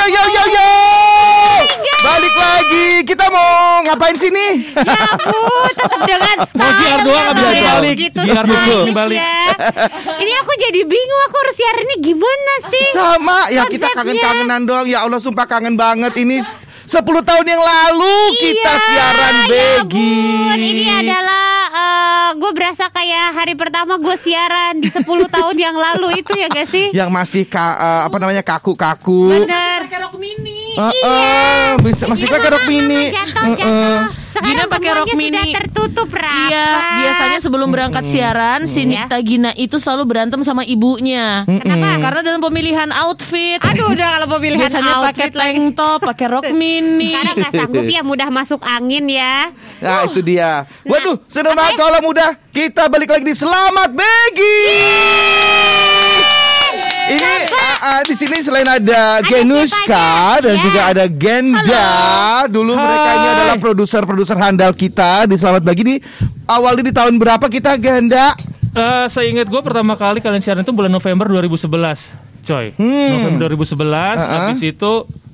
yo yo yo yo. Balik lagi. Kita mau ngapain sini? Ya ampun, tetap dengan style Mau siar doang yang abis kayak balik. Gitu Biar dulu balik. ya. Ini aku jadi bingung aku harus siar ini gimana sih? Sama ya kita Konsepnya. kangen-kangenan doang. Ya Allah sumpah kangen banget ini 10 tahun yang lalu kita Iya, siaran ya Begi. Ini adalah gue berasa kayak hari pertama gue siaran di 10 tahun yang lalu itu ya gak sih? yang masih ka- eh, apa namanya kaku-kaku. Bener. Pakai rok mini. Heeh, bisa masih Iya, pakai rok mini. Jatuh, Heeh. jatuh. Sekarang Gina pakai rok semuanya sudah mini. tertutup rapat. Iya, biasanya sebelum berangkat siaran, si Nikta Gina itu selalu berantem sama ibunya. Kenapa? Karena dalam pemilihan outfit, Aduh udah kalau pemilihan biasanya pakai outfit lagi. tank top, pakai rok mini. Sekarang nggak sanggup ya mudah masuk angin ya. Nah itu dia. Waduh, senang banget ya? kalau mudah. Kita balik lagi di Selamat Begi. Ini ah, ah, di sini selain ada, Genuska dan Ya. juga ada Genda. Dulu mereka ini Hai. adalah produser-produser handal kita di Selamat Bagi di awal di tahun berapa kita Genda? Eh, saya ingat gue pertama kali kalian siaran itu bulan November 2011, coy. Hmm. November 2011. Uh-uh. Habis itu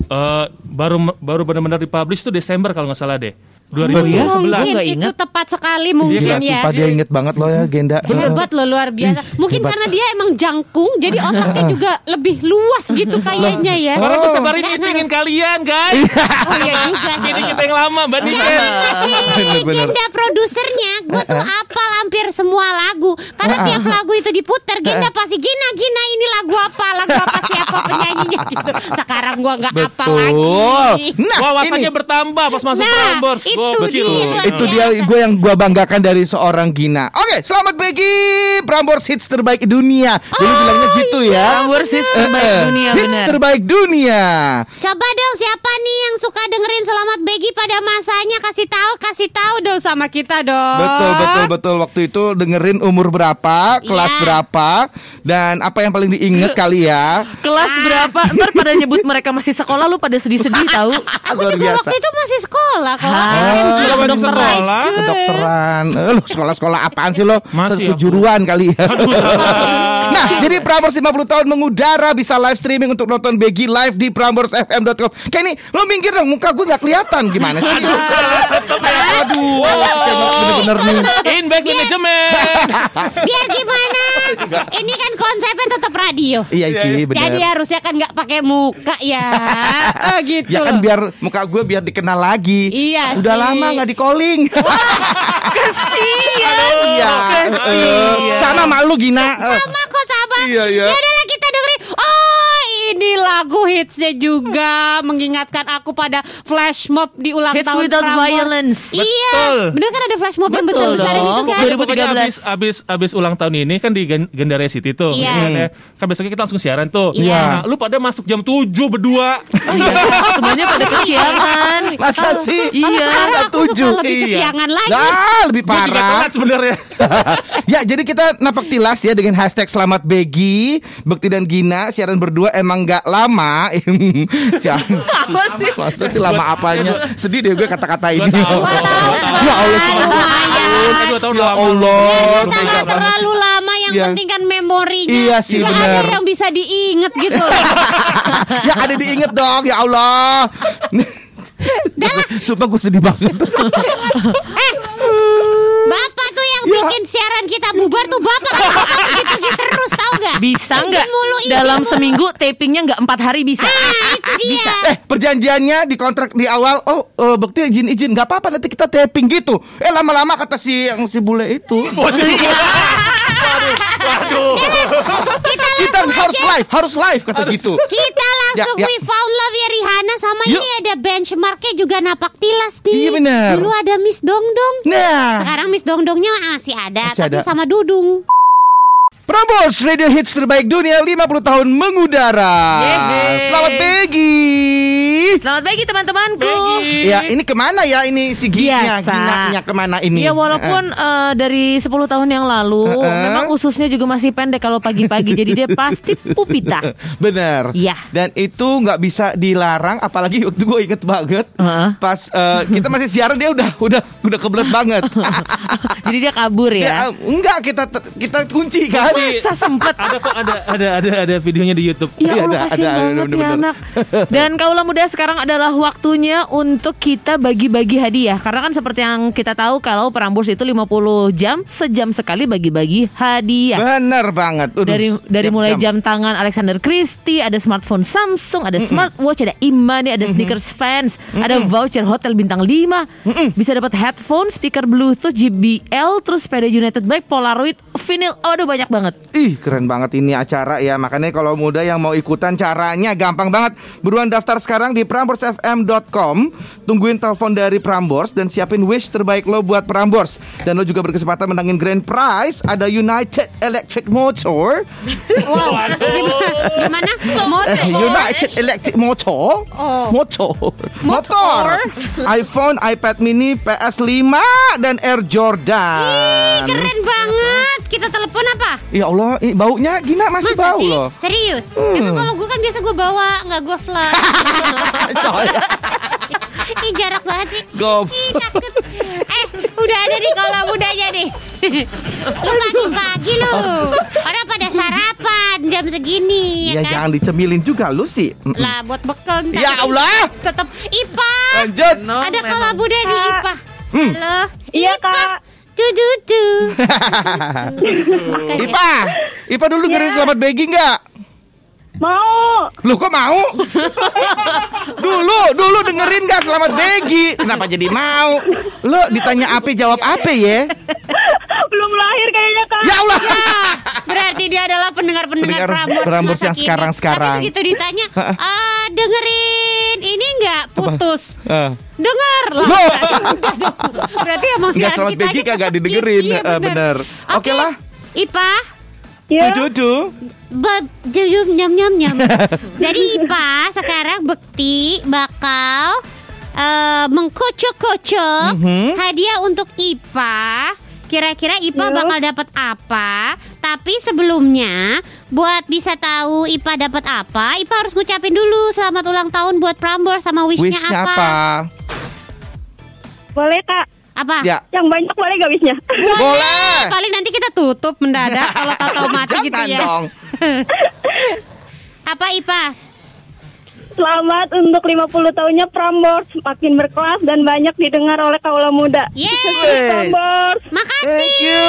eh, baru baru benar-benar dipublish tuh Desember kalau nggak salah deh. Oh iya? 2011. Nggak Mungkin itu ingat. tepat sekali mungkin Gila, ya. sumpah dia inget banget loh ya Genda. Hebat loh luar biasa. Mungkin hebat. karena dia emang jangkung, jadi otaknya juga lebih luas gitu kayaknya ya. Sabar Nggak ini ngaruh. kalian guys. Oh iya juga sih. Ini kita yang lama bandingkan. Genda produsernya, gue tuh apal hampir semua lagu. Karena tiap lagu itu diputar, Genda pasti Gina Gina ini lagu apa, lagu apa siapa penyanyinya gitu. Sekarang gue nggak apal Betul. lagi. Nah, Wawasannya ini bertambah pas masuk Nah, Prambors. Itu Gua dia, betul. luar itu dia gue yang gue banggakan dari seorang Gina. Oke, selamat pagi Prambors hits terbaik dunia. Dulu bilangnya gitu ya. Prambors hits terbaik Eh, eh, dunia, hits bener. terbaik dunia. Coba dong siapa nih yang suka dengerin Selamat Begi pada masanya kasih tahu kasih tahu dong sama kita dong. Betul betul betul waktu itu dengerin umur berapa, kelas Iya. berapa dan apa yang paling diinget kali ya. Kelas berapa? Ntar pada nyebut mereka masih sekolah lu pada sedih-sedih tahu. Aku Luar juga biasa. waktu itu masih sekolah kok. Ah. Sudah masih sekolah. Kedokteran. Eh, lu sekolah-sekolah apaan sih lo? Aku. Kejuruan kali ya. Aduh, salah. Nah, jadi Prambors 50 tahun mengudara bisa live streaming untuk nonton Begi live di pramborsfm.com. Kayak ini, lo minggir dong, muka gue nggak kelihatan gimana sih? Aduh, bener-bener nih. In back manajemen. Biar gimana? Ini kan konsepnya tetap radio. Iya sih, bener. Jadi harusnya kan nggak pakai muka ya. Oh gitu. Ya kan biar muka gue biar dikenal lagi. Iya Udah sih. lama nggak di calling. Kasian. Iya. Kasian. Eh, Sana malu Gina. Sama kok sabar. Iya, iya. Ya udahlah kita dengerin. Oh ini lagu hitsnya juga mengingatkan aku pada flash mob di ulang Hits tahun Without Prambors. Violence. Iya, bener kan ada flash mob yang Betul besar-besaran dong. itu kan? Jadi- Pokoknya 2013. abis, abis, abis ulang tahun ini kan di Gen- Gendaria City tuh Iya. kan, ya. Kan besoknya kita langsung siaran tuh Iya. Nah, Lu pada masuk jam 7 berdua Oh iya, semuanya pada kesiangan. Masa sih? Iya. sekarang aku tujuh. suka lebih Iya. kesiangan lagi. Nah, lebih Gue juga parah. telat sebenarnya ya, jadi kita napak tilas ya dengan hashtag Selamat Begi, Bekti dan Gina siaran berdua emang nggak lama. Siaran. Apa sih? Lama apanya? Sedih deh gue kata-kata ini. Tahun. Ya Allah, Ya lama Allah. Banget. terlalu lama yang Iya. penting kan memorinya Iya sih, ada yang bisa diinget gitu loh ya ada diinget dong, ya Allah. Sumpah gue sedih banget. Eh yang Ya. bikin siaran kita bubar tuh Bapak. Gitu-gitu terus tau gak Bisa nggak? dalam mulu. seminggu tapingnya nggak empat hari bisa? Ah itu dia. Eh perjanjiannya di kontrak di awal Oh eh, Bekti izin izin. Nggak apa-apa nanti kita taping gitu. Eh lama-lama kata si yang si bule itu Waduh. Kita Kita langsung harus aja. live Harus live kata gitu. Kita langsung Ya, ya. We Found Love ya Rihanna Sama Yuk. ini ada benchmarknya juga napak tilas nih. Iya, bener. Dulu ada Miss Dongdong. Nah. Sekarang Miss Dongdongnya masih ada Masih Tapi ada. sama Dudung Prambors Radio Hits terbaik dunia 50 tahun mengudara Yeay. Selamat pagi Selamat pagi teman-temanku. Ya ini ke mana ya ini si Gina. Ginanya ke mana ini Ya walaupun eh, dari 10 tahun yang lalu Eh, eh. memang ususnya juga masih pendek kalau pagi-pagi jadi dia pasti pupita. Bener Iya. Dan itu nggak bisa dilarang Apalagi waktu gue inget banget Heeh. Pas eh, kita masih siaran dia udah Udah udah kebelet banget jadi dia kabur Ya, ya. enggak kita kita kunci kan. Masih Masa sempet? ada kok ada ada ada ada videonya di YouTube. Ya Iya, Allah ada, ada, banget bener-bener. ya anak Dan kaulah muda sekarang adalah waktunya untuk kita bagi-bagi hadiah Karena kan seperti yang kita tahu kalau Prambors itu 50 jam Sejam sekali bagi-bagi hadiah Bener banget. Udah, dari dari mulai jam tangan Alexander Christie, ada smartphone Samsung, ada smartwatch, ada Imani, ada sneakers fans, ada voucher hotel bintang 5. Bisa dapat headphone, speaker Bluetooth, JBL, terus sepeda United Bike, Polaroid, vinyl. Aduh banyak banget. Ih keren banget ini acara ya. Makanya kalau muda yang mau ikutan caranya gampang banget. Buruan daftar sekarang di PramborsFM.com Tungguin telepon dari Prambors Dan siapin wish terbaik lo buat Prambors. Dan lo juga berkesempatan menangin grand prize. Ada United Electric Motor. Wow, gimana? Motor. Eh, United Electric Motor? Oh. Motor. Motor. iPhone, iPad mini, PS5 Dan Air Jordan. Keren banget. Kita telepon apa? Ya Allah, ih, baunya Gina masih Masa bau sih? loh Serius? Emang kalau gue kan biasa gue bawa, nggak gue. Coy. Ih jarak banget sih. Gob. Ih takut. Eh udah ada nih kalau mudanya nih. Lu pagi-pagi lu. Orang pada sarapan jam segini Ya ya kan? jangan dicemilin juga lu sih. Lah buat bekal ntar. Ya Allah Tetap Ipa. Lanjut No, ada kalau muda nih Ipa. Hmm. Halo. Iya, Ipa. Kak. Tududu. Ipa Ipa dulu ngerin selamat begi nggak? Mau. Lu kok mau? dulu, dulu dengerin gak selamat begi Kenapa jadi mau? Lu ditanya apa jawab apa ya? Belum lahir kayaknya, Kak. Ya Allah Berarti dia adalah pendengar-pendengar Pendengar Prambors, yang sekarang-sekarang. Tapi begitu ditanya, "Ah, dengerin ini nggak putus? Eh. Dengar lah. Loh. Berarti emang siaran selamat kita begi aja kagak didengerin. Iya, Eh, bener. Oke lah. Ipa, Ya. Dudu nyam nyam nyam. Jadi Ipa sekarang Bekti bakal eh, mengkocok-kocok Mhm. hadiah untuk Ipa. Kira-kira Ipa Ya. bakal dapat apa? Tapi sebelumnya, buat bisa tahu Ipa dapat apa, Ipa harus ngucapin dulu selamat ulang tahun buat Prambors sama wishnya Wishnya apa? apa? Boleh, Kak. Apa? Ya Yang banyak boleh gak wishnya? Boleh Paling nanti kita tutup mendadak kalau tahu mati gitu Jangan ya. dong Apa Ipa? Selamat untuk 50 tahunnya Prambors Makin berkelas dan banyak didengar oleh kaula muda Yeay. Prambors Makasih. Thank you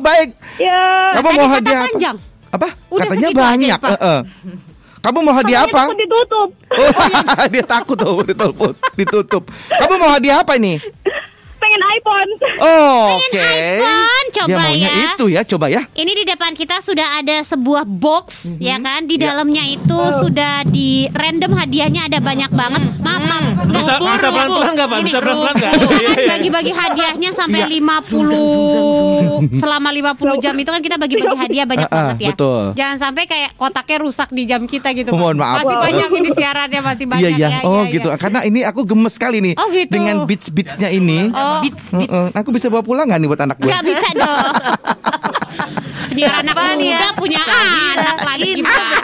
Baik Ya Kamu mau hadiah apa? panjang. Apa? Udah Katanya aja, banyak eh, eh. Kamu mau hadiah apa? Aku ditutup Oh, dia takut tuh ditutup. ditutup. Kamu mau hadiah apa ini? Pengen iPhone Oh, oke. iPhone, coba Dia maunya ya. itu ya, coba ya. Ini di depan kita sudah ada sebuah box Mhm. ya kan di Ya. dalamnya itu sudah di random hadiahnya ada banyak banget. Maaf, maaf. Nggak Bisa buru, bisa pelan-pelan nggak, Pak? Bisa pelan-pelan nggak? Kan Iya, iya. bagi-bagi hadiahnya sampai Iya. 50 selama 50 jam itu kan kita bagi-bagi hadiah banyak ah, banget ya. betul. Jangan sampai kayak kotaknya rusak di jam kita gitu. Oh, mohon maaf. Masih Wow. banyak ini siarannya masih banyak Iya, iya. ya. Oh, ya, gitu. ya. Karena ini aku gemes sekali nih Oh, gitu. dengan beats-beatsnya ini. Oh. Heeh. Aku bisa bawa pulang nggak nih buat anak gue? Nggak bisa dong. Biar anak Apaan ya? muda punya anak lagi gimana?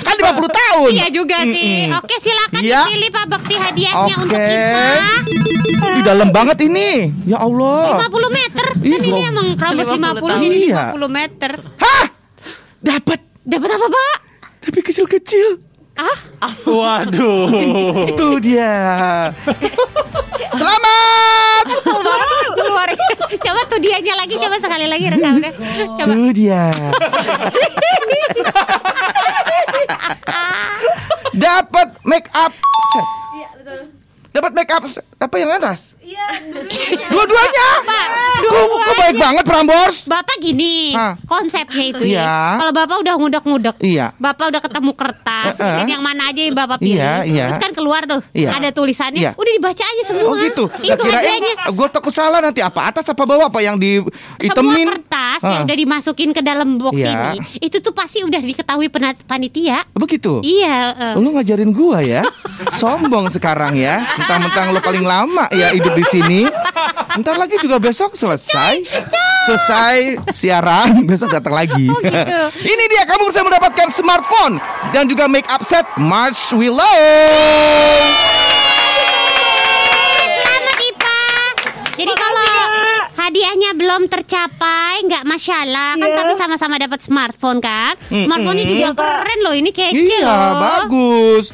Kan 50 tahun. Iya juga sih. Mm-mm. Oke silakan Iya. dipilih Pak Bekti hadiahnya Oke. untuk Ipa. Ih, dalam banget ini. Ya Allah. 50 meter. Ih, Kan ini emang Prambors 50 50 jadi Iya. 50 meter. Hah? Dapat, Dapat apa, Pak? tapi kecil-kecil. Ah, Waduh. Itu dia. Selamat. keluar. coba tuh dianya lagi coba sekali lagi rekamnya. Coba. Itu dia. Dapat make up. Dapat make up apa yang atas? Dua-duanya. Pak, Kok, kok baik banget Prambors? Bapak gini, konsepnya itu Iya. ya. Kalau Bapak udah ngudek-ngudek, Iya. Bapak udah ketemu kertas, dan yang mana aja yang Bapak pilih. Iya, iya. Terus kan keluar tuh, Iya. ada tulisannya, Iya. udah dibaca aja semua. Oh gitu. Itu kirain hadiahnya. gue takut salah nanti apa atas apa bawah apa yang di Semua itemin. kertas Ah. yang udah dimasukin ke dalam box Iya. ini, itu tuh pasti udah diketahui penat- panitia. Begitu. Iya. eh. Lu ngajarin gua ya Sombong sekarang ya Mentang-mentang lo paling lama ya hidup di sini Ntar lagi juga besok selesai Selesai siaran Besok datang lagi Oh, gitu. Ini dia kamu bisa mendapatkan smartphone Dan juga make up set March Willow Selamat Ipa. Jadi kalau hadiahnya belum tercapai, nggak masalah kan Iya. tapi sama-sama dapat smartphone kan. Smartphone-nya juga keren loh, ini kece Iya, loh. bagus.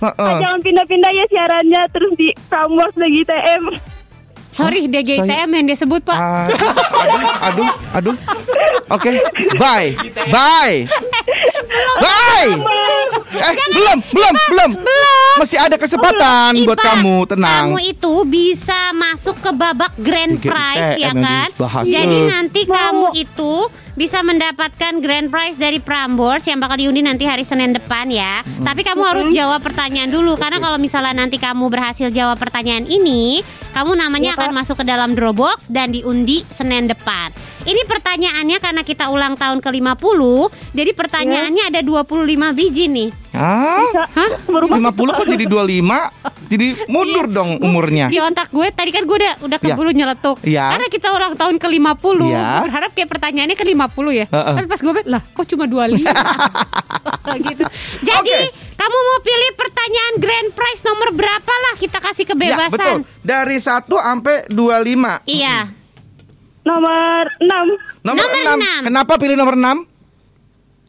Heeh. Jangan pindah-pindah ya siarannya terus di Prambors lagi TM. Sorry, DGITM yang dia sebut Pak. Aduh, aduh, aduh. Oke, bye, bye, bye. Eh, belum, belum, belum. Masih ada kesempatan buat Ipa, kamu, tenang. Kamu itu bisa masuk ke babak grand prize ya kan? Jadi nanti kamu itu bisa mendapatkan grand prize dari Prambors yang bakal diundi nanti hari Senin depan ya. Tapi kamu harus jawab pertanyaan dulu karena kalau misalnya nanti kamu berhasil jawab pertanyaan ini, kamu namanya akan masuk ke dalam Dropbox dan diundi Senin depan. Ini pertanyaannya karena kita ulang tahun ke-50, jadi pertanyaannya ada 25 biji nih. Hah? Hah? 50 kok jadi 25? Jadi mundur dong umurnya. Di otak gue tadi kan gue udah udah Iya. keburu nyeletuk. Iya. Karena kita ulang tahun ke-50. Iya. Gue berharap kayak pertanyaannya ke 50 ya. Heeh. Tapi pas gue bilang, lah kok cuma 25? gitu. Jadi, Oke. kamu mau pilih pertanyaan grand prize nomor berapa lah kita kasih Ya, betul. kebebasan. Dari 1 sampai 25. Iya. Nomor 6. Nomor, Nomor 6. enam. Kenapa pilih nomor 6?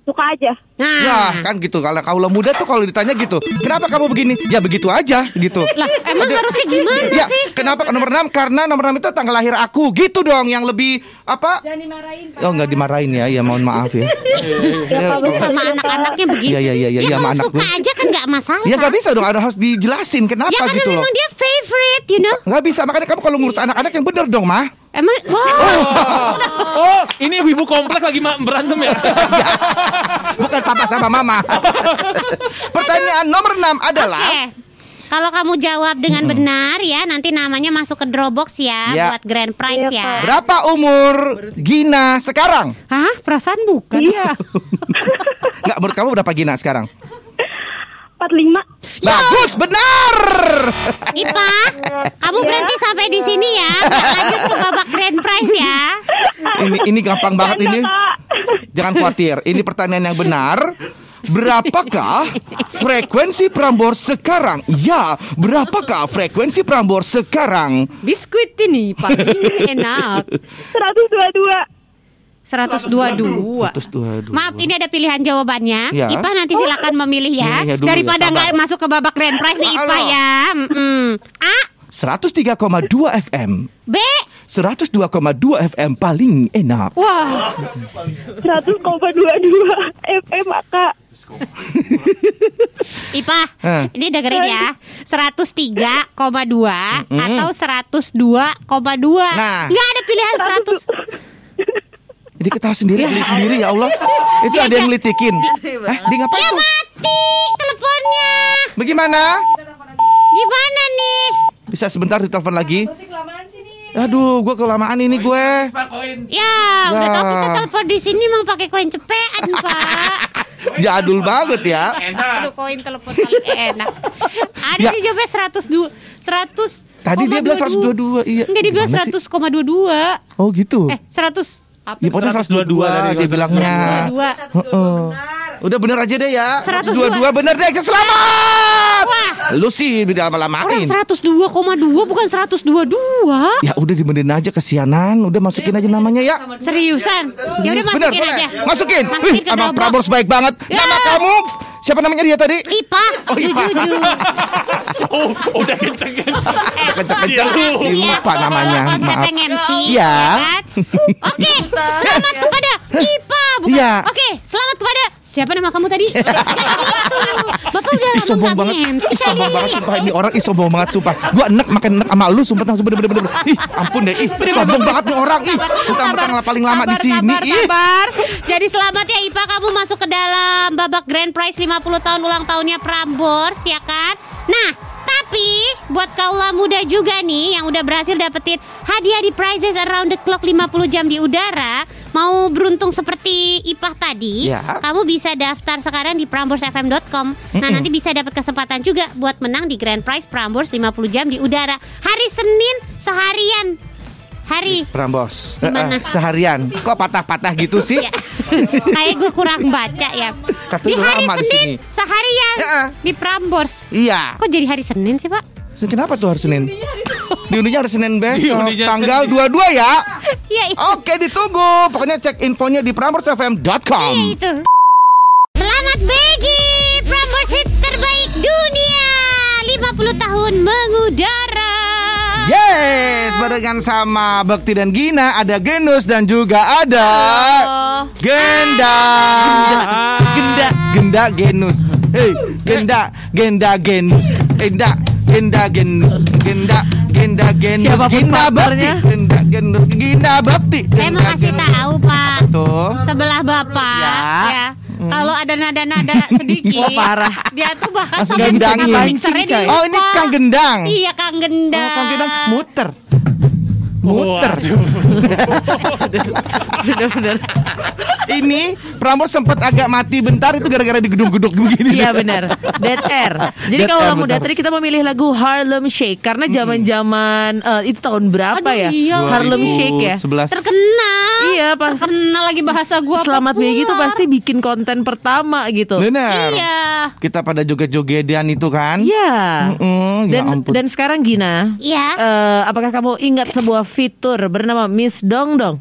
Suka aja. Nah. Ya kan gitu kalau kaulah muda tuh kalau ditanya gitu Kenapa kamu begini? Ya begitu aja gitu Lah, emang Ada- harusnya gimana Ya sih? kenapa ke nomor 6? Karena nomor 6 itu tanggal lahir aku Gitu dong yang lebih apa? Jangan dimarahin Oh nggak dimarahin ya Ya mohon maaf ya Ya, Sama anak-anaknya begitu. Iya, iya, iya, iya, ya, iya, sama anak suka gue. aja kan nggak masalah. Ya nggak bisa dong ada harus dijelasin Ya kenapa karena gitu loh memang dia favorite, you know. Nggak bisa makanya kamu kalau ngurus anak-anak yang bener dong mah Emang, wow. Oh, ini ibu komplek lagi berantem ya? Bukan papa sama mama Pertanyaan nomor 6 adalah Oke. Kalau kamu jawab dengan benar ya, nanti namanya masuk ke Dropbox ya, Ya. buat grand prize Iya, ya. Berapa umur Gina sekarang? Hah? Perasaan bukan ya? Nggak menurut kamu berapa Gina sekarang? 45. Bagus, benar. Ipa, kamu berhenti sampai di sini ya, lanjut ke babak grand prize ya. Ini ini gampang banget ini. Jangan khawatir, ini pertanyaan yang benar. Berapakah frekuensi Prambors sekarang? Ya, berapakah frekuensi Prambors sekarang? Biskuit ini paling enak. 122. 122. 122. Maaf, ini ada pilihan jawabannya. Ya. Ipa nanti silakan memilih ya. Milihnya dulu ya, Daripada sabar. nggak masuk ke babak grand prize nih Ipa ya. Mm-mm. A, 103,2 FM. B. 102,2 FM paling enak. Wah, 100,22 FM Kak. Ipa, Hah. ini dengerin ya. 103,2 atau 102,2. Nah. Nggak ada pilihan 100. Jadi ketawa sendiri, beli sendiri ya Allah. Itu Dia- ada yang dia- ngelitikin. Eh, dia ngapain Ya tuh? mati teleponnya. Bagaimana? Gimana nih? Bisa sebentar ditelepon lagi? Aduh, gue kelamaan ini gue. Ya, udah Ya. tau kita telepon di sini emang pakai koin cepean, Pak. Jadul banget ya. Aduh, koin telepon paling enak. Ada Ya. sih jawabnya 102 100 Tadi dia bilang 122, iya. Enggak dia bilang Gimana sih? 100,22 Oh gitu. Eh 100 Apa Ya pokoknya 122 tadi dia bilangnya. 122 Heeh. Udah bener aja deh ya. 122. 122 bener deh. Selamat. Wah. Lu sih udah Orang lama-lamain. 102,2 bukan 122 Ya udah dibenerin aja kesianan. Udah masukin aja namanya ya. Seriusan Ya udah Bener, masukin boleh. aja Masukin. Masukin Wih, ke emang Dropbox. Prambors baik banget. Ya. Nama kamu siapa namanya dia tadi? Ipa Oh, Ipa. Oh, udah kenceng-kenceng. Kenceng-kenceng. Iya. Lupa namanya. Maaf. MC Iya. kan? Oke Selamat kepada Ipa bukan Iya. Oke selamat kepada Siapa nama kamu tadi? Bapak udah Ih, sombong banget. Ih, sombong banget sumpah ini orang ih sombong banget sumpah. Gua enek makan enek sama lu sumpah sumpah bener bener. Ih, ampun deh. Ih, sombong banget nih orang. Ih, mentang-mentang paling lama di sini. Ih. Jadi selamat ya Ipa kamu masuk ke dalam babak grand prize 50 tahun ulang tahunnya Prambors ya kan? Nah, tapi buat kaula muda juga nih yang udah berhasil dapetin hadiah di prizes around the clock 50 jam di udara, mau beruntung seperti Ipah tadi, Ya. kamu bisa daftar sekarang di pramborsfm.com. Nah, nanti bisa dapat kesempatan juga buat menang di grand prize Prambors 50 jam di udara. Hari Senin seharian. Hari Prambos. Gimana? Eh, eh, seharian. Kok patah-patah gitu sih? Ya. Kayak gue kurang baca ya. Kata di hari di Senin sini. seharian Ya. di Prambors. Iya. Kok jadi hari Senin sih pak? Kenapa tuh hari Senin? Diundinya hari Senin besok, tanggal Senin. 22 ya. Iya, Oke, ditunggu. Pokoknya cek infonya di pramursfm.com. iya itu. Selamat pagi, Prambors Hits terbaik dunia. 50 tahun mengudara. Yes, barengan sama Bekti dan Gina ada Genus dan juga ada Oh. Genda. Genda, Genda Genus. Hei, Genda, Genda Genus. Genda, Genda Genus. Genda, Genda Genus. Siapa pun Gina Bekti. partnernya. Genda Genus. Gina Bekti. Saya mau Genda kasih tahu, Pak. Tuh. Sebelah Bapak Ya. ya. Kalau ada nada-nada sedikit, Oh, parah. dia tuh bahkan sampai gendangin. Coy. dilupa. Oh, ini Kang Gendang. Iya, Kang Gendang. Oh, Kang Gendang muter. Muter. Bener-bener. Ini Prambors sempat agak mati bentar itu gara-gara digeduk-geduk begini. Iya benar. Dead Air. Jadi Dead kalau Air, muda tadi kita memilih lagu Harlem Shake karena zaman-zaman eh, itu tahun berapa Aduh, ya? iya. Harlem Shake ya. 2011. Terkenal. Iya pas Terkenal lagi bahasa gua. Selamat populer. Megi itu pasti bikin konten pertama gitu. Benar. Iya. Kita pada joget-jogetan itu kan? Iya. Mm-mm, ya Dan ampun. dan sekarang Gina, Iya. eh, apakah kamu ingat sebuah fitur bernama Miss Dong Dong?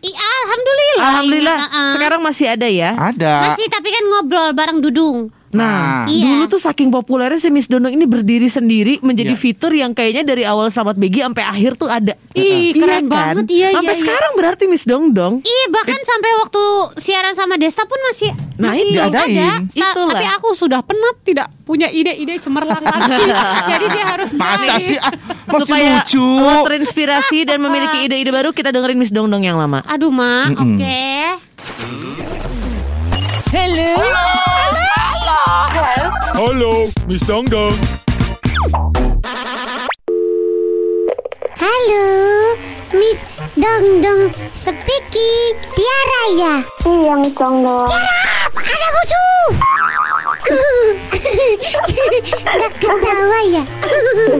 Ih, alhamdulillah. Alhamdulillah. Uh-uh. Sekarang masih ada ya. ada. masih tapi kan ngobrol bareng Dudung. Ah. Nah, Iya. dulu tuh saking populernya si Miss Dondong ini berdiri sendiri menjadi Iya. fitur yang kayaknya dari awal Selamat Begi sampai akhir tuh ada. Ih, keren banget. Iya, iya, Sampai iya. sekarang berarti Miss Dongdong. Iya bahkan sampai waktu siaran sama Desta pun masih Nah, masih itu. ada. Itulah. Tapi aku sudah penat tidak punya ide-ide cemerlang lagi. Jadi dia harus Masa sih ah, masih Supaya lucu. lo terinspirasi dan memiliki ide-ide baru kita dengerin Miss Dongdong yang lama. Aduh, Mak. Mm-mm. Oke. Halo, Miss Dong Dong. Halo, Miss Dong Dong speaking. Tiara ya? Iya, Miss Dong Dong. Tiara, ada musuh. Gak ketawa ya?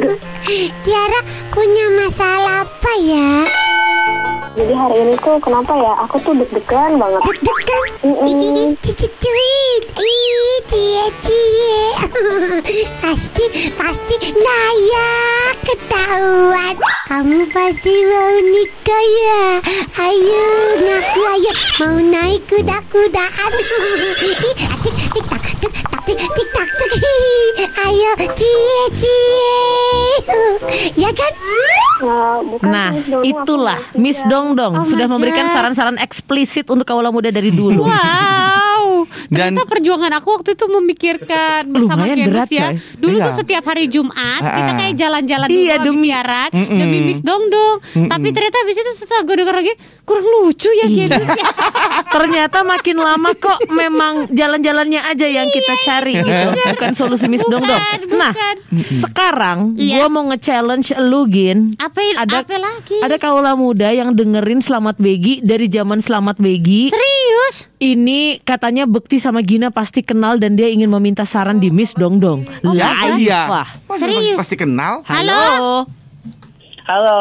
Tiara punya masalah apa ya? Jadi hari ini tuh kenapa ya? Aku tuh deg-degan banget. Deg-degan. Ih, cie cie. Pasti, pasti Naya ketahuan. Kamu pasti mau nikah ya. Ayo, ngaku ayo. Mau naik kuda-kudaan. Tik, tik, tak, tik, tak, tik, tik, tak, tik. Ayo, cie cie. Ya kan? Nah, itulah Miss. Dongdong Oh sudah memberikan saran-saran eksplisit untuk kaula muda dari dulu. Dan- Ternyata perjuangan aku waktu itu memikirkan bersama Lumayan berat, ya. Dulu Iya. tuh setiap hari Jumat kita ah. kayak jalan-jalan Iya, dulu demi- siaran Mm-mm. demi Miss Dongdong. Tapi ternyata habis itu setelah gue denger lagi kurang lucu ya Iya. Genus ya. Ternyata makin lama kok memang jalan-jalannya aja yang kita cari gitu, bukan solusi Miss Bukan, Dongdong. Nah, bukan. sekarang Iya. gua mau nge-challenge lu Gin. Apa Ada apa lagi? ada kaula muda yang dengerin Selamat Begi dari zaman Selamat Begi. Serius? Ini katanya Bekti sama Gina pasti kenal dan dia ingin meminta saran di Miss Dongdong. Siapa Live. dia? Wah. Masa Serius? Pasti kenal. Halo. Halo,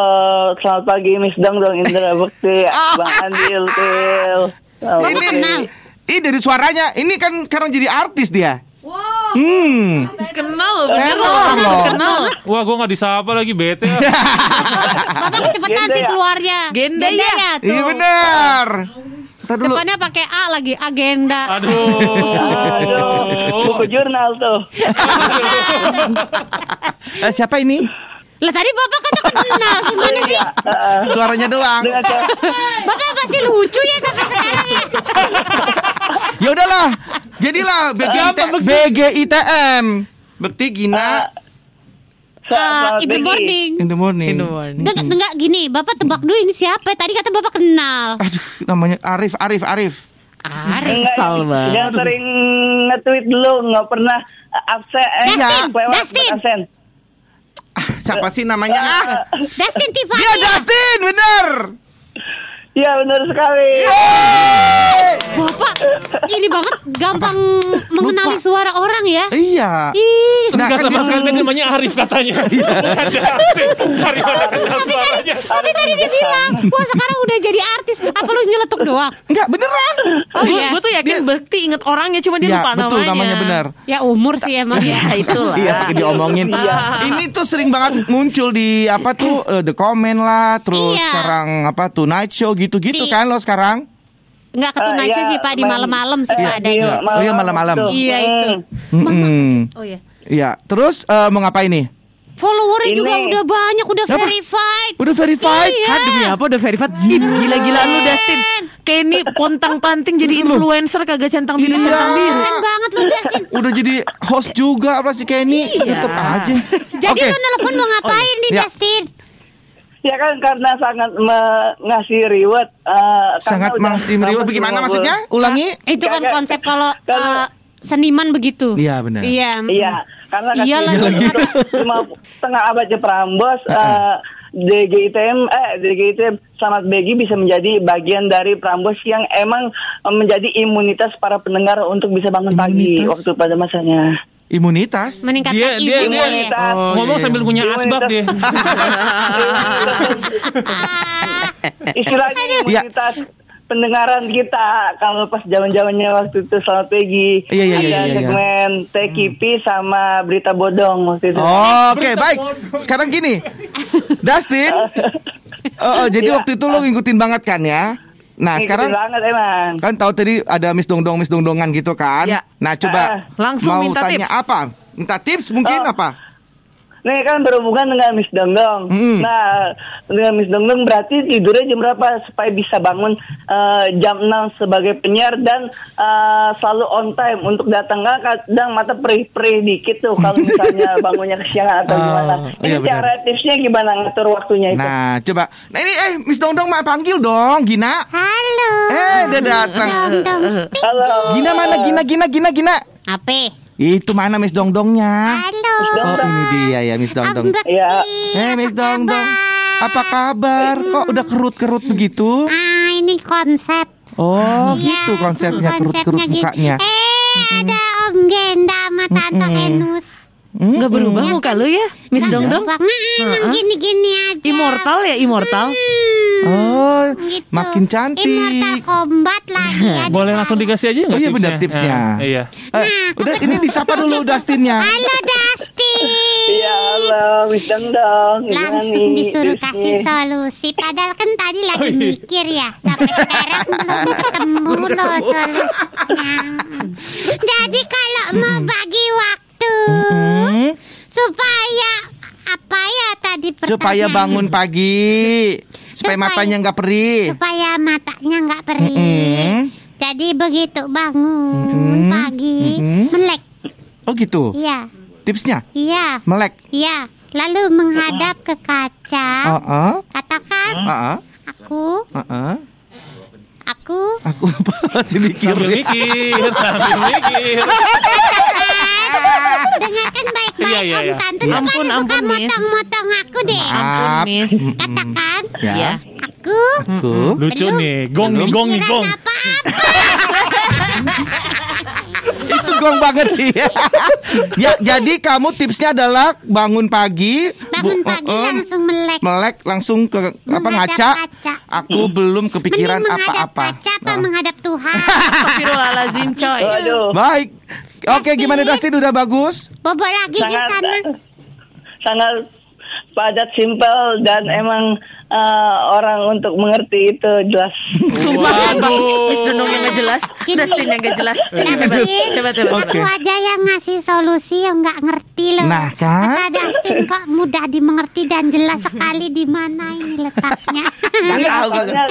selamat pagi Miss Dong Dong Indra Bekti, Bang Andil, Til. Pagi. kenal. ini dari suaranya. Ini kan sekarang jadi artis dia. Hmm. Kenal, Kenal kenal, loh. kenal. Wah, gue nggak disapa lagi bete. ya. Bapak kecepatan Genda sih ya? keluarnya. Genda ya? tuh. Iya benar. Dulu. Depannya pakai A lagi, agenda. Aduh. Aduh, buku jurnal tuh. Eh, siapa ini? Lah tadi Bapak kata kenal gimana sih? Iya. Suaranya doang. Bapak masih lucu ya sampai sekarang ya. Ya udahlah. Jadilah BGIT, BGITM. Bekti Gina Sa- Uh, in the morning. in the morning. In the morning. Enggak, enggak gini, Bapak tebak dulu ini siapa? Tadi kata Bapak kenal. Aduh, namanya Arif, Arif, Arif. Kesal banget. Yang sering nge-tweet dulu, nggak pernah absen. Eh, Dustin, Dustin. absen. Ah, siapa sih namanya? Ah, Dustin Tiffany. dia Dustin, bener. Iya benar sekali. Bapak ini banget gampang mengenali Lupa. suara orang ya. Iya. Ih, Nah, Enggak kan sama dia- sekali tadi namanya Arif katanya. Bukan. Dari mana kenal suaranya? tapi tadi dia bilang, wah sekarang udah jadi artis. Apa lu nyeletuk doang? Enggak beneran. Oh Gue iya. tuh yakin Bekti inget orangnya cuma dia Iya, lupa betul namanya. namanya benar. Ya umur sih emang ya. Ya itulah. Iya, pakai diomongin. Ini tuh sering banget muncul di apa tuh eh, the comment lah, terus Iya. sekarang apa tuh night show gitu-gitu kan lo sekarang? Nggak ke Ah, Tunai iya, sih Pak di malam-malam sih eh, Pak adanya. Oh iya, malam-malam. Iya, itu. Hmm. Mm-mm. Oh iya. Iya, terus eh, mau ngapain nih? Followernya Ini. juga udah banyak, udah Apa? verified. Udah verified? Iya. Ah, demi apa udah verified? Ih, Gila-gila lu Dustin. Kenny pontang panting jadi influencer kagak centang biru Iya. centang biru. Keren banget lu Dasin. Udah jadi host juga apa si Kenny? Iya. Tetep aja. Jadi Oke. lu nelpon mau ngapain nih Ya. Dustin? Ya kan karena sangat me- ngasih reward. eh, karena Sangat meriwet hampir bagaimana 50. maksudnya? Ulangi. Itu kan konsep kalau Kalau- uh, seniman begitu. Iya, benar. Iya. Iya, karena Iya kasih lagi. reward cuma setengah abadnya Prambos. eh, DGITM, eh DGITM Selamat Begi bisa menjadi bagian dari Prambos yang emang eh, menjadi imunitas para pendengar untuk bisa bangun pagi Imunitas? waktu pada masanya. Imunitas? Meningkatkan Dia- dia- imun dia- ya. Imunitas. Oh, Ngomong iya. sambil punya asbak deh. Istilahnya Iya. imunitas pendengaran kita kalau pas zaman-zamannya waktu itu Selamat Pagi. Iya, iya, iya, Ada iya, iya. segmen TKP sama berita bodong waktu itu. Oke, baik. Sekarang gini. Dustin. Oh, oh, jadi Iya. waktu itu lo ngikutin banget kan ya? Nah, Ngikutin sekarang banget emang. kan tahu tadi ada Miss Dongdong Miss Dongdongan gitu kan? Ya. Nah, coba Langsung mau minta tanya tips. apa? Minta tips mungkin Oh. apa? Nih kan berhubungan dengan Miss Dongdong. Hmm. Nah, dengan Miss Dongdong berarti tidurnya jam berapa supaya bisa bangun eh, jam 6 sebagai penyiar dan eh, selalu on time untuk datang kan kadang mata perih-perih dikit tuh kalau misalnya bangunnya kesiangan atau Oh, gimana. Ini iya cara tipsnya gimana ngatur waktunya itu? Nah, coba. Nah, ini eh Miss Dongdong mah panggil dong, Gina. Halo. Eh, udah datang. Dong dong speak. Halo. Gina mana? Gina, Gina, Gina, Gina. Apa? Itu mana Miss Dongdongnya? Halo. Oh, ini dia ya Miss Dongdong. Iya. Eh, Miss Dongdong. Apa kabar? Kok udah kerut-kerut begitu? Ah, ini konsep. Oh, Iya, gitu konsepnya kerut-kerut gitu. mukanya. Eh, ada Om Genda sama Tante Enus. Hmm? Nggak berubah muka lu ya, Miss Nggak Dongdong? berubah. Nah, emang gini-gini aja. Immortal ya, immortal. Hmm, Oh, gitu. makin cantik. Immortal combat lagi. ya, Boleh langsung dikasih aja nggak Oh iya benar tipsnya? tipsnya. Ah, iya. Eh, udah ini disapa dulu Dustinnya. Halo Dusty. Iya, halo Miss Dongdong. Gimana Langsung nih disuruh kasih solusi Padahal kan tadi Oh, lagi iya. mikir ya Sampai sekarang belum ketemu loh solusinya Jadi kalau mau bagi waktu Hmm, Supaya Apa ya tadi pertanyaan supaya bangun pagi, supaya Supaya- matanya nggak perih. Supaya matanya nggak perih Mm-mm. Jadi begitu bangun Mm-mm. pagi Mm-mm. Melek Oh gitu. Iya Tipsnya Iya melek. Iya Lalu menghadap ke kaca Heeh. Katakan Heeh. Aku Heeh. Aku Aku masih mikir. Sambil mikir, sambil mikir. Dengarkan baik-baik Iya, iya, Om iya. Tante tuh Ampun, kan suka ampun, motong-motong aku deh Ampun. Miss. Katakan Ya. Iya. Aku Aku. Lucu nih, gong nih, gong nih, gong. apa-apa Itu gong banget sih. ya, jadi kamu tipsnya adalah bangun pagi, Bangun bu- pagi uh-uh, langsung melek melek langsung ke apa ngaca. kaca. Aku belum kepikiran apa-apa. kaca apa Ah. menghadap Tuhan Astagfirullahaladzim coy. Baik. Oke, Dustin. gimana Dustin udah bagus? Bobok lagi di sangat sana sangat padat simpel dan emang eh, orang untuk mengerti itu jelas. Waduh. Miss Dondong yang nggak jelas, Dustin yang nggak jelas. Hebat. Oke. Aku aja yang ngasih solusi yang nggak ngerti loh Nah, kan? Kata Dustin kok mudah dimengerti dan jelas sekali di mana ini letaknya Iya, soalnya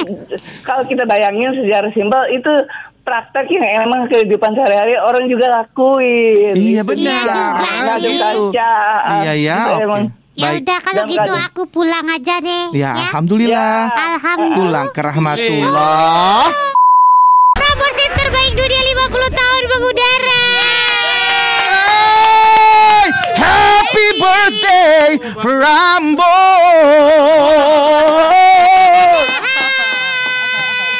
kalau kita bayangin secara simpel itu praktek yang emang kehidupan sehari-hari orang juga lakuin. Iya, Gitu. benar. Iya, ngadep Gitu. kaca. Iya, ya. Ya Baik. udah kalau Dan gitu aku pulang aja deh Ya, alhamdulillah. Alhamdulillah Pulang ke rahmatullah. Yang terbaik dunia 50 tahun mengudara Hey, happy birthday, Prambors.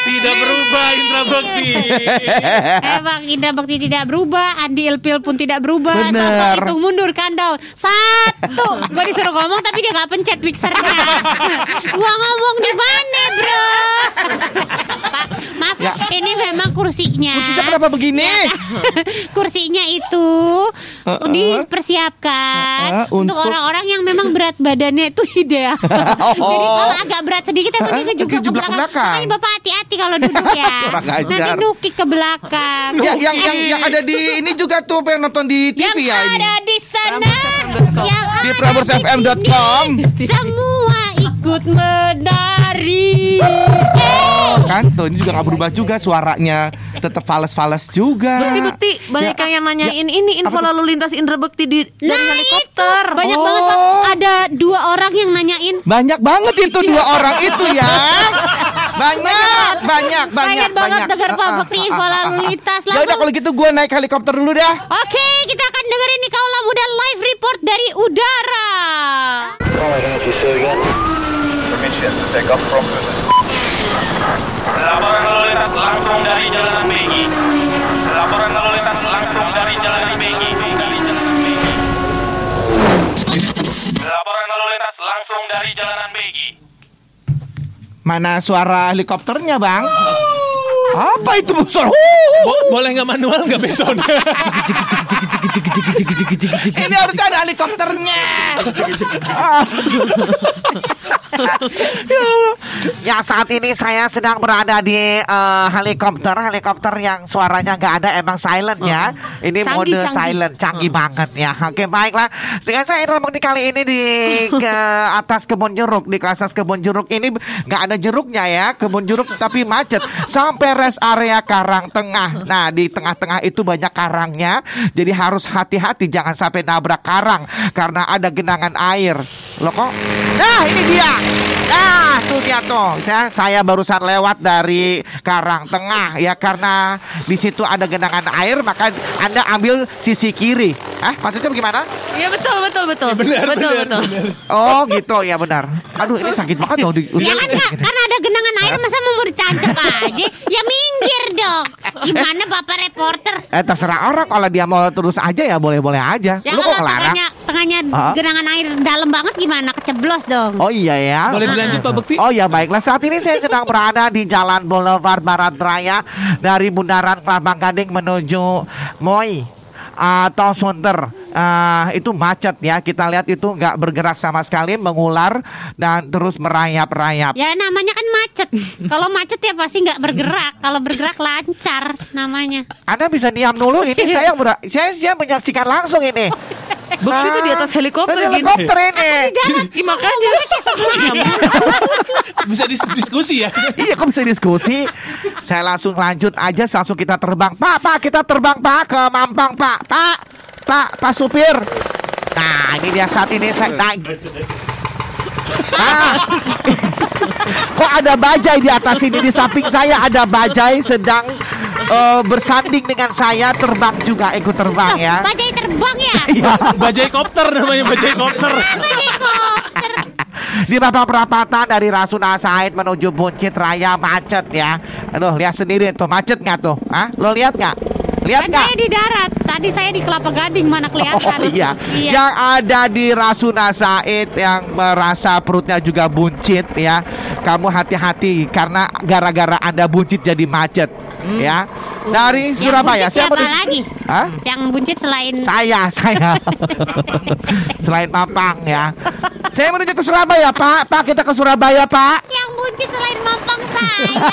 Tidak berubah Indra Bekti. Eh Bang Indra Bekti tidak berubah Andi Ilpil pun tidak berubah Bener. Hitung mundur countdown Satu Gue disuruh ngomong tapi dia gak pencet mixernya Gua ngomong di mana bro Pak, Maaf Ya. ini memang kursinya Kursinya kenapa begini? Kursinya itu Uh-uh. dipersiapkan Uh-uh, untuk untuk- orang-orang yang memang berat badannya itu ideal. Oh. Jadi kalau agak berat sedikit emang dia juga ke kejublak ke belakang. belakang. Makanya Bapak hati-hati kalau duduk ya. Kurang Nanti nukik ke belakang. Ya, yang yang yang ada di ini juga tuh pengen nonton di yang TV ya ini. ada di sana. Yang Di ada pramursfm.com. semua ikut menari Eh, Kan tuh ini juga nggak berubah juga suaranya tetap fales-fales juga. Bekti-bekti banyak Ya, yang nanyain ini info lalu lintas Indra Bekti di dari Nah helikopter. itu banyak Oh. banget Pak. ada dua orang yang nanyain Banyak banget itu dua orang itu ya. Banyak, banyak, banyak, Pengen banget banyak. denger Pak Ah, ah, Bekti ah, info ah, lalu ah, ah. lintas. Ya udah kalau gitu gue naik helikopter dulu dah. Oke, kita akan dengerin nih Kaula Muda live report dari udara. Laporan lalu lintas langsung dari Jalanan Begi. Laporan lalu lintas langsung dari Jalanan Begi. Dari Jalanan Begi. Laporan lalu lintas langsung dari Jalanan Begi. Mana suara helikopternya, Bang? Apa itu suara? Bo- boleh nggak manual nggak besoknya? Ini harusnya ada helikopternya. Ya Allah. Ya saat ini saya sedang berada di eh, helikopter. Helikopter yang suaranya nggak ada emang silent ya. Ini Canggih, mode canggih. silent Canggih banget ya. Oke baiklah. Dengan saya Indra Bekti kali ini di ke atas kebun jeruk Di atas kebun jeruk ini nggak ada jeruknya ya. Kebun jeruk tapi macet. Sampai rest area Karang Tengah. Nah di tengah-tengah itu banyak karangnya. Jadi harus hati-hati Jangan sampai nabrak karang Karena ada genangan air Loh kok? Nah ini dia Nah, tuh dia tuh. Saya, saya barusan lewat dari Karang Tengah ya karena di situ ada genangan air maka Anda ambil sisi kiri. Ah, maksudnya bagaimana? Iya betul betul betul. Benar, betul benar, betul. benar. Oh, gitu ya benar. Aduh, ini sakit banget dong di Ya kan karena ada genangan air masa mau ditancap aja? Ya minggir dong. Gimana Bapak reporter? Eh, terserah orang kalau dia mau terus aja ya boleh-boleh aja. Ya Lu kok kalau ngelarang? tengahnya, tengahnya Ah? genangan air dalam banget gimana? Keceblos dong. Oh iya ya. Boleh dilanjut Pak Bekti? Oh ya baiklah saat ini saya sedang berada di Jalan Boulevard Barat Raya dari Bundaran Kelapa Gading menuju Moi atau Sunter Ah, itu macet ya kita lihat itu nggak bergerak sama sekali mengular dan terus merayap-rayap Ya namanya kan macet. Kalau macet ya pasti nggak bergerak. Kalau bergerak lancar namanya. Anda bisa diam dulu ini saya saya, saya menyaksikan langsung ini Bekti itu di atas helikopter gini. helikopter ini. Ih, makanya. Bisa dis- diskusi ya? Iya kok bisa diskusi? Saya langsung lanjut aja Langsung kita terbang. Pak, pak kita terbang pak Ke Mampang pak. Pak, pak, pak supir. Nah ini dia saat ini saya nah, Ah. Kok ada bajai di atas ini? Di samping saya ada bajai Sedang eh, bersanding dengan saya Terbang juga ikut terbang ya Bajai terbang ya? Iya Bajai kopter namanya bajai kopter. Helikopter. Di babak perapatan dari Rasuna Said menuju Buncit Raya macet ya. Aduh, lihat sendiri tuh macet nggak tuh? Ah, lo lihat nggak? Lihat Kan nggak? saya di darat. Tadi saya di Kelapa Gading mana kelihatan. Oh iya. yang ada di Rasuna Said yang merasa perutnya juga buncit ya. Kamu hati-hati karena gara-gara anda buncit jadi macet ya. Dari Yang Surabaya, buncit siapa lagi? Hah? Yang buncit selain Saya, saya. Selain Mampang ya. Saya menuju ke Surabaya, Pak. Pak, kita ke Surabaya, Pak. yang buncit selain mampang saya.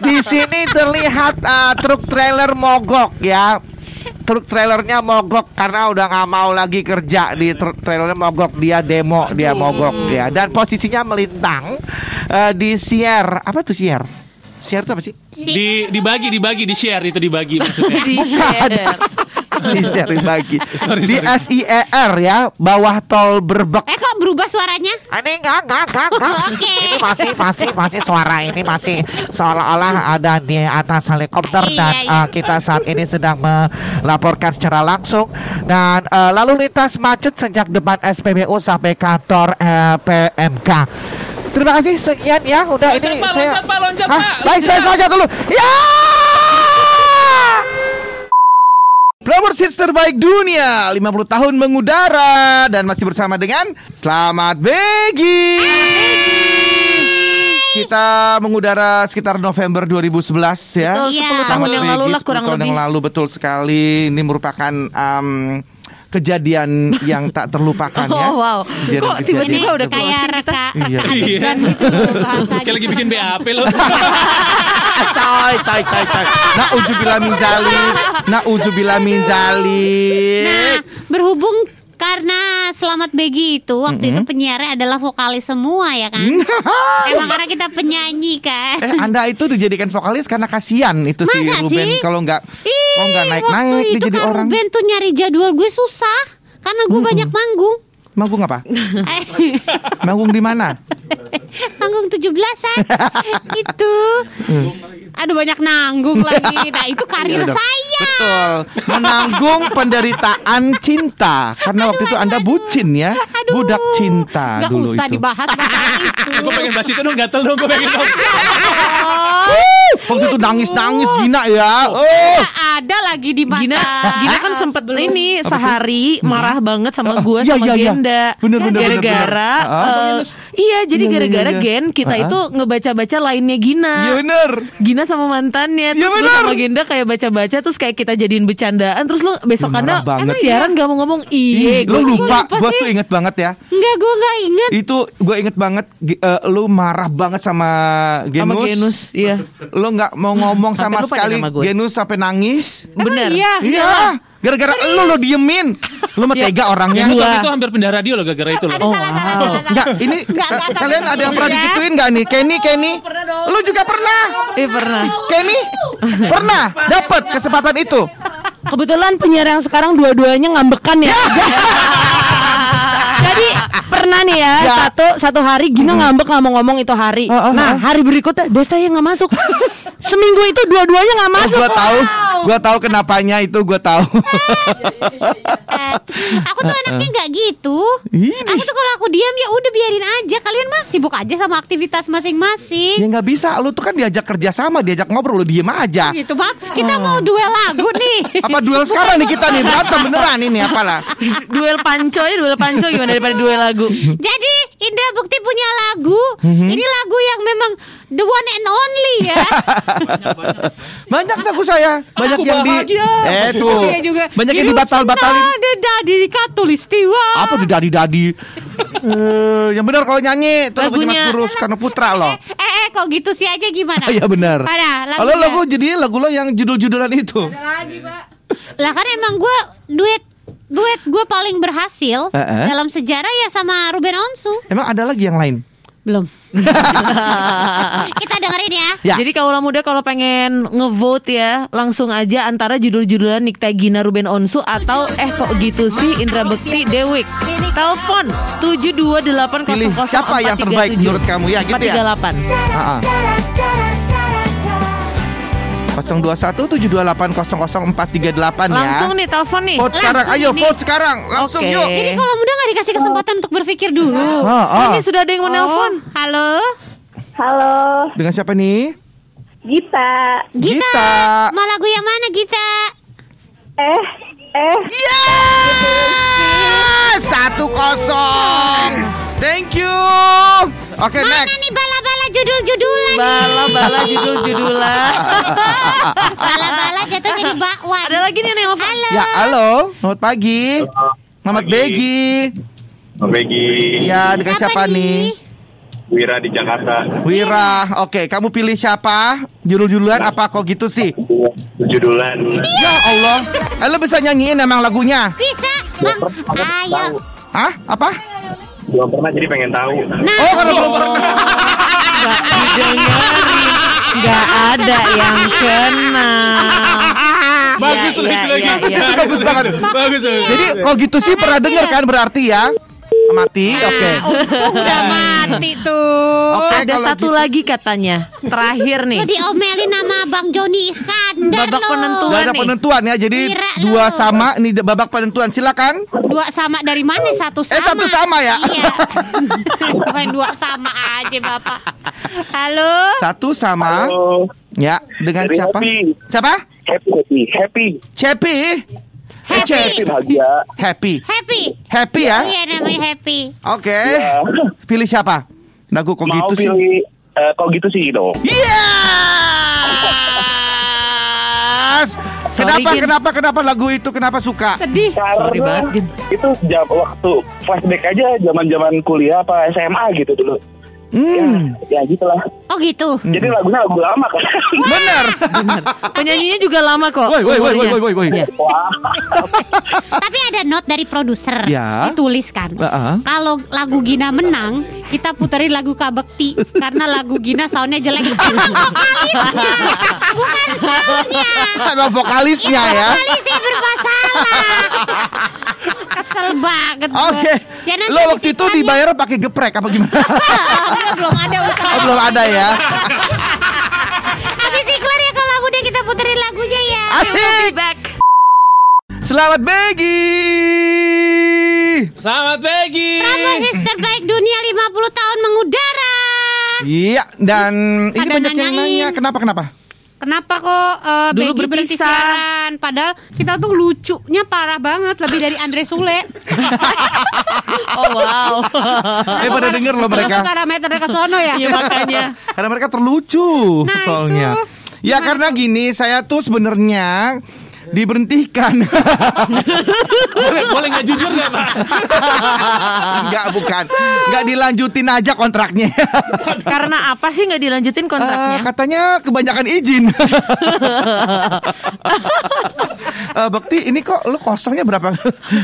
Di sini terlihat uh, truk trailer mogok ya. Truk trailernya mogok karena udah nggak mau lagi kerja di truk trailernya mogok dia demo dia mogok ya dan posisinya melintang uh, di Sier apa tuh Sier? Sier itu apa sih? Di dibagi dibagi di share itu dibagi maksudnya. Di share. di Sier dibagi Sorry, di. S I E R ya bawah tol Berbek eh kok berubah suaranya? Ah, Ini enggak, enggak, enggak, enggak. Oke. Ini masih, masih, masih suara ini masih seolah-olah ada di atas helikopter Iya, dan iya. uh, kita saat ini sedang melaporkan secara langsung dan uh, lalu lintas macet sejak depan SPBU sampai kantor uh, PMK. Terima kasih sekian ya. Udah Loncat, ini Pak, saya loncat, Pak, loncat, Hah? Pak. Baik, saya loncat dulu. Ya! Prambors hits terbaik dunia 50 tahun mengudara Dan masih bersama dengan Selamat Begi Kita mengudara sekitar November 2011 ya Betul, Iya. 10 tahun yang lalu lah 10 kurang tahun lebih. yang lalu betul sekali Ini merupakan um, kejadian yang tak terlupakan ya Oh wow. Kejadian- Kok tiba-tiba udah kayak reka Iya. Iya. gitu. Kayak lagi bikin BAP loh. coy coy coy coy Nah ujubillah min zalik Nah ujubillah min zalik Nah, berhubung karena Selamat Begi itu waktu itu penyiarnya adalah vokalis semua ya kan? Emang karena kita penyanyi kan? Eh Anda itu dijadikan vokalis karena kasihan itu si Masa Ruben sih? kalau nggak kalau nggak naik-naik dia itu jadi Kak orang. Ruben tuh nyari jadwal gue susah karena gue banyak manggung. Manggung apa? Manggung di mana? manggung 17-an. itu. Aduh banyak nanggung lagi. Nah, itu karir Iya saya. Betul. Menanggung penderitaan cinta karena waktu itu Anda bucin ya, Aduh. Budak cinta Nggak dulu usah itu. dibahas masalah itu. gue pengen bahas itu dong, gatel dong, gue pengen dong. Waktu itu nangis-nangis Gina ya. Oh. Nggak ada lagi di masa. Gina, Gina kan sempet ini sehari marah banget sama gue Iya, sama iya, iya. Genda. Bener, bener, bener, Gara-gara bener. Eh, iya jadi Iya, gara-gara. Gen kita Ah. itu ngebaca-baca lainnya Gina. Iya bener. Gina sama mantannya Iya, Terus gue bener. sama Genda kayak baca-baca Terus kayak kita jadiin bercandaan Terus lo besokannya Marah banget. siaran gak mau ngomong Iya Ih, lu gue lupa, sih. tuh inget banget ya. Enggak, gue nggak inget. Itu gue inget banget eh, lu marah banget sama Genus. sama Genus Iya Lu nggak mau ngomong sama sekali dia. Genus sampai nangis. Bener iya. Iya. Gara-gara lu lo diemin. Lu mah Iya. tega orangnya. Yang itu hampir pindah radio loh gara-gara itu loh. Salah, salah. Enggak, ini kalian ada yang pernah Ya. digituin nggak nih? Kenny, Kenny. Lu juga pernah? Iya pernah Kenny? Pernah dapat kesempatan itu? Kebetulan penyiar yang sekarang dua-duanya ngambekan ya. Pernah nih ya, Ya. satu satu hari Gina ngambek nggak mau ngomong itu hari. Oh, oh, nah oh. hari berikutnya Desta yang nggak masuk. Seminggu itu dua-duanya nggak Oh, masuk. gua tahu. Gua tahu kenapanya itu gua tahu. Eh, aku tuh anaknya nggak gitu. Aku tuh kalau aku diam ya udah biarin aja. Kalian mah sibuk aja sama aktivitas ya masing-masing. nggak bisa. Lu tuh kan diajak kerja sama, diajak ngobrol, lu diem aja. Gitu, Bang. Kita mau duel lagu nih. Apa duel sekarang nih kita nih berantem beneran ini apalah? Duel panco ya Duel panco gimana daripada duel lagu Jadi Indra Bukti punya lagu. Mhm. Ini lagu yang memang the one and only ya. Banyak lagu saya, banyak Aku yang di bahagia. eh tuh. Dia juga. Banyak yang dibatal-batalin. Ada dari katulistiwa. Apa tuh dadi-dadi? Eh, yang benar kalau nyanyi itu lagunya Mas Guru Soekarno Putra loh. Eh, eh, kok gitu sih aja gimana? Iya benar. Mana? Kalau lagu jadi lagu lo yang judul-judulan itu. Lah kan emang gue duet duet gue paling berhasil Eh, eh. dalam sejarah ya sama Ruben Onsu. Emang ada lagi yang lain? Belum. Kita dengerin ya. Ya. Jadi kaulah muda kalau pengen ngevote ya Langsung aja antara judul-judulan Nikta Gina Ruben Onsu Atau eh kok gitu sih Indra Bekti Dewik Telepon 72800 Pilih siapa yang terbaik menurut kamu ya gitu ya? 438 Heeh. 021 728 00 438 ya. Langsung nih telepon nih Vote sekarang, ayo nih. vote sekarang, langsung Oke. yuk. Jadi kalau muda nggak dikasih kesempatan untuk berpikir dulu. Oh, oh. Ini sudah ada yang mau nelpon Oh, halo. Halo, Dengan siapa nih? Gita. Gita. Gita. Mau lagu yang mana Gita? Eh, eh, Ya, satu kosong. Thank you. Oke Mana next. nih bala-bala judul-judulan? Bala-bala judul-judulan Bala-bala jatuh jadi bakwan. Ada lagi nih yang nelpon Halo. Ya, halo. Selamat pagi. Selamat Pagi. Begi. Begi Ya, dengan siapa nih? Wira di Jakarta Wira. Oke, kamu pilih siapa? Judul-juluan apa kok gitu sih? Judulan Ya Allah. Eh, lo bisa nyanyiin emang lagunya? Bisa. Bang, ayo. Hah? Apa? Belum pernah jadi pengen tahu Nah, Oh, karena belum pernah. Nggak ada yang kena. Bagus lagi lagi. Bagus banget. Bagus. bagus. Jadi kok gitu sih pernah denger kan berarti ya? Mati. Oke. Untung udah mati tuh. Oke, Ada satu gitu- lagi katanya. Terakhir nih. Lo diomelin sama Bang Joni Iskandar Babak lo. penentuan. Ada nih. penentuan ya. Jadi Kira dua lo. sama ini babak penentuan. Silakan. Dua sama dari mana? Satu sama. Eh, satu sama ya? Iya. Main dua sama aja Bapak. Halo. Satu sama. Halo. Ya, dengan Dari siapa? Happy. Siapa? Happy, happy, happy. Cepi. Happy. Happy bahagia. Happy. Happy. Happy ya. Iya namanya Happy. Oke. Ya. Pilih siapa? Lagu kok Mau gitu sih? pilih eh, kok gitu sih dong. Yes. Kenapa? Gin. Kenapa? Kenapa lagu itu? Kenapa suka? Sedih. Sorry banget, Gin. itu jam waktu flashback aja zaman-zaman kuliah apa SMA gitu dulu. Hmm. Ya gitulah. Oh gitu. Jadi lagunya lagu lama kan. Bener. Benar. Penyanyinya juga lama kok. Woi, woi, woi, woi, woi, woi. Iya. Tapi ada note dari produser. Ya. Ditulis kan. Heeh. Kalau lagu Gina menang, kita puterin lagu Kabekti karena lagu Gina soundnya jelek. Vokalisnya, bukan soundnya. Emang vokalisnya ya. Vokalisnya bermasalah. Kesel banget. Oke. Ya, nanti Lo waktu itu dibayar pakai geprek apa gimana? belum ada usaha. Oh, belum ada ya. Habis iklan ya kalau udah kita puterin lagunya ya. Asik. Back. Selamat pagi. Selamat pagi. Prambors terbaik dunia 50 tahun mengudara. Iya, dan ini Ada banyak yang nanyain. nanya kenapa kenapa? Kenapa kok eh, Dulu berhenti berpisah. siaran? Padahal kita tuh lucunya parah banget, lebih dari Andre Sule. Oh wow. Eh pada denger loh mereka. Parameternya ke sono ya. Iya makanya. Karena mereka terlucu Nah, soalnya. itu. Ya karena gini, saya tuh sebenarnya diberhentikan. boleh boleh nggak jujur nggak pak? Enggak, bukan. Enggak dilanjutin aja kontraknya. Karena apa sih nggak dilanjutin kontraknya? Eh, katanya kebanyakan izin. Eh, Bekti, ini kok lu kosongnya berapa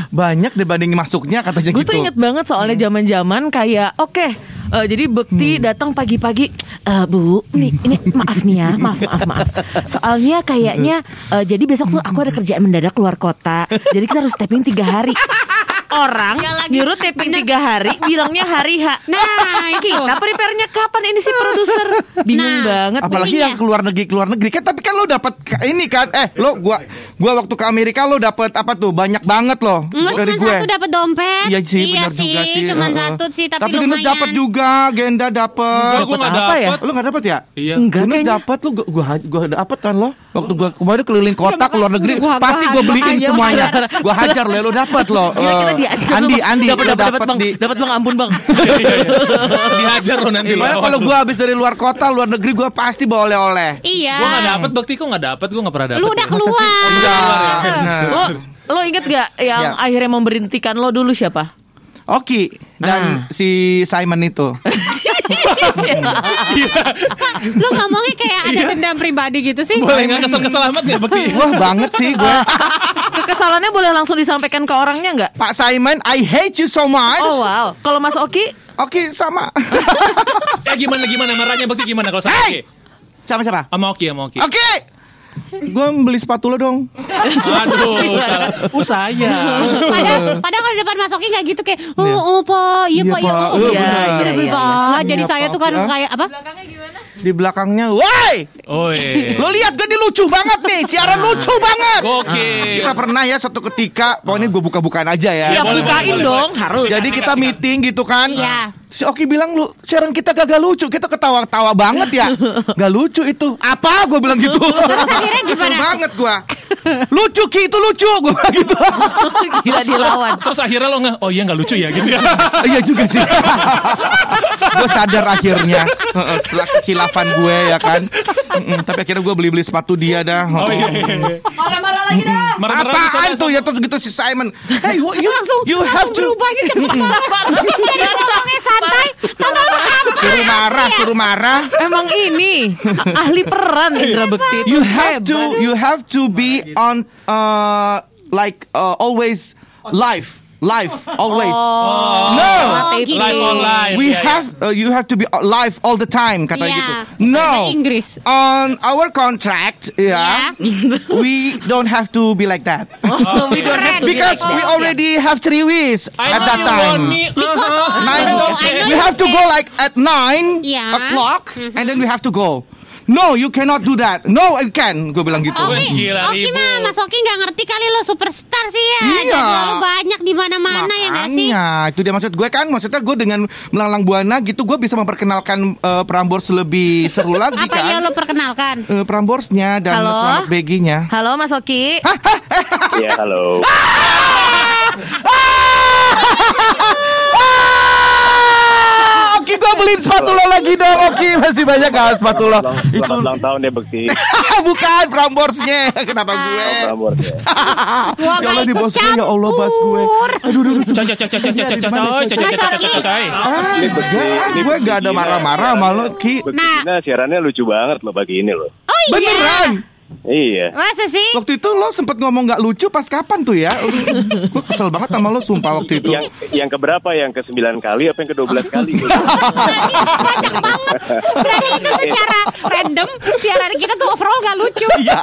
banyak dibanding masuknya katanya Gue gitu. tuh inget banget soalnya Hmm. zaman-zaman kayak oke eh, jadi Bekti datang pagi-pagi "Eh, Bu nih ini maaf nih ya maaf maaf maaf soalnya kayaknya eh, jadi besok tuh aku ada kerjaan mendadak keluar kota. Jadi kita harus taping tiga hari orang Ya lagi, nyuruh taping tiga hari bilangnya hari H Nah, kita prepare-nya kapan ini si produser bingung Nah. banget Apalagi Iya. yang keluar negeri keluar negeri kan tapi kan lo dapat ka- ini kan eh lo gua gua waktu ke Amerika lo dapat apa tuh banyak banget lo Enggak dari cuma gue. satu dapat dompet. Iya sih benar juga sih. Cuma Heeh. satu sih tapi, Tapi lumayan. dapat juga, Genda dapat. Enggak, gua nggak apa ya? dapet. Lo nggak dapat ya? Iya. Enggak dapat lo gua gua, dapat kan lo waktu gua kemarin keliling kota ke luar negeri pasti gua beliin semuanya. Gua hajar lo, lo dapat lo. Andi lu, Bang. Andi dapat lo dapat dapat bang di dapat bang ampun bang Iya, iya, iya. Dihajar lo nanti. Gimana kalau gua habis dari luar kota, luar negeri gua pasti bawa oleh-oleh. Iya. Gue nggak dapet bakti kok nggak dapet gue nggak pernah dapet. Lu udah ya. keluar. Enggak. Nah. lo lo inget gak yang Ya. akhirnya memberhentikan lo dulu siapa Oki dan si Simon itu. Lu ngomongnya kayak ada dendam pribadi gitu sih. Boleh nggak kesel-kesel amat nggak bakti? Wah banget sih gue. kekesalannya boleh langsung disampaikan ke orangnya nggak Pak Simon, I hate you so much. Oh wow, kalau Mas Oki Oki sama. Eh gimana gimana marahnya bakti gimana kalau sama Hey! Oki? Sama siapa? Sama Oki sama Oki. Oki. Gue beli sepatu lo dong. Aduh, salah. Uh saya. Padahal, padahal kalau di depan Mas Oki nggak gitu kayak, oh, oh pak, iya Iya, pak, iya oh, Iya, iya, benar. iya, Iya, iya, Pak. Jadi Iya, saya Pak, tuh kan ya. kayak apa? Di belakangnya, woi, Oi. lo lihat gue ini lucu banget nih, siaran lucu banget. Oke. Kita pernah ya suatu ketika, pokoknya gue buka-bukaan aja ya. siap bukain boleh, dong boleh. harus Jadi kita meeting gitu kan. Iya. Si Oki bilang lu siaran kita kagak lucu, kita ketawa-tawa banget ya. Gak lucu itu. Apa? Gue bilang gitu. Terus akhirnya gimana? banget gue. Lucu Ki itu lucu gue bilang gitu. gila dilawan Terus akhirnya lo nggak, oh iya nggak lucu ya gitu ya. Iya juga sih. gue sadar akhirnya Heeh, setelah kekhilafan gue ya kan. Tapi akhirnya gue beli-beli sepatu dia dah. Oh iya. iya, iya. Marah-marah Apaan bicara tuh ya terus gitu si Simon. Hey, you, you langsung have to berubah gitu. Santai, tahu lu apa? suruh marah, suruh marah. emang ini ahli peran Indra Bekti You have to you have to be on uh like uh, always live. Live always. Oh, No. gitu. Live on live. We Ya, ya. have uh, you have to be live all the time kata Iya. gitu. Bahasa No. Inggris. On our contract, ya, we don't have to be like that. Oh, we don't have to be Because like we that. already have three weeks I at that time. me, uh-huh. Nine, Oh, I know we you have to go like at nine Yeah. o'clock, Mhm. and then we have to go. No, you cannot do that. No, I can. Gue bilang gitu. Oke, Gila, Oki ribut. mah Mas Oki nggak ngerti kali lo superstar sih ya. Iya. Jadwal lo banyak di mana-mana ya nggak sih? Itu dia maksud gue kan. Maksudnya gue dengan melanglang buana gitu, gue bisa memperkenalkan eh, Prambors lebih seru lagi Apa ya kan. lo perkenalkan? Eh, Pramborsnya dan Halo? selamat beginya. Halo Mas Oki. Ya halo. Ah, Oki gue beliin spatula lagi dong Oki Masih banyak gak spatula Selamat Itu ulang tahun ya Bekti. bukan Pramborsnya Kenapa gue Oh, Prambors ya. Gua Ya Allah di ikut bos gue ya Allah bas gue Aduh aduh aduh Coy, coy, coy, coy, coy, coy, coy, coy, coy, coy, coy, coy, coy, coy. Ah, Ini Bekti, gue gak ada marah-marah sama lo Ki Nah. Siarannya lucu banget loh pagi ini loh. Oh iya. Beneran Iya. Masa sih? Waktu itu lo sempet ngomong gak lucu pas kapan tuh ya Gue kesel banget sama lo sumpah waktu itu Yang yang keberapa? Yang ke sembilan kali apa yang ke dua belas kali? Berarti itu secara random siaran kita tuh overall gak lucu. Iya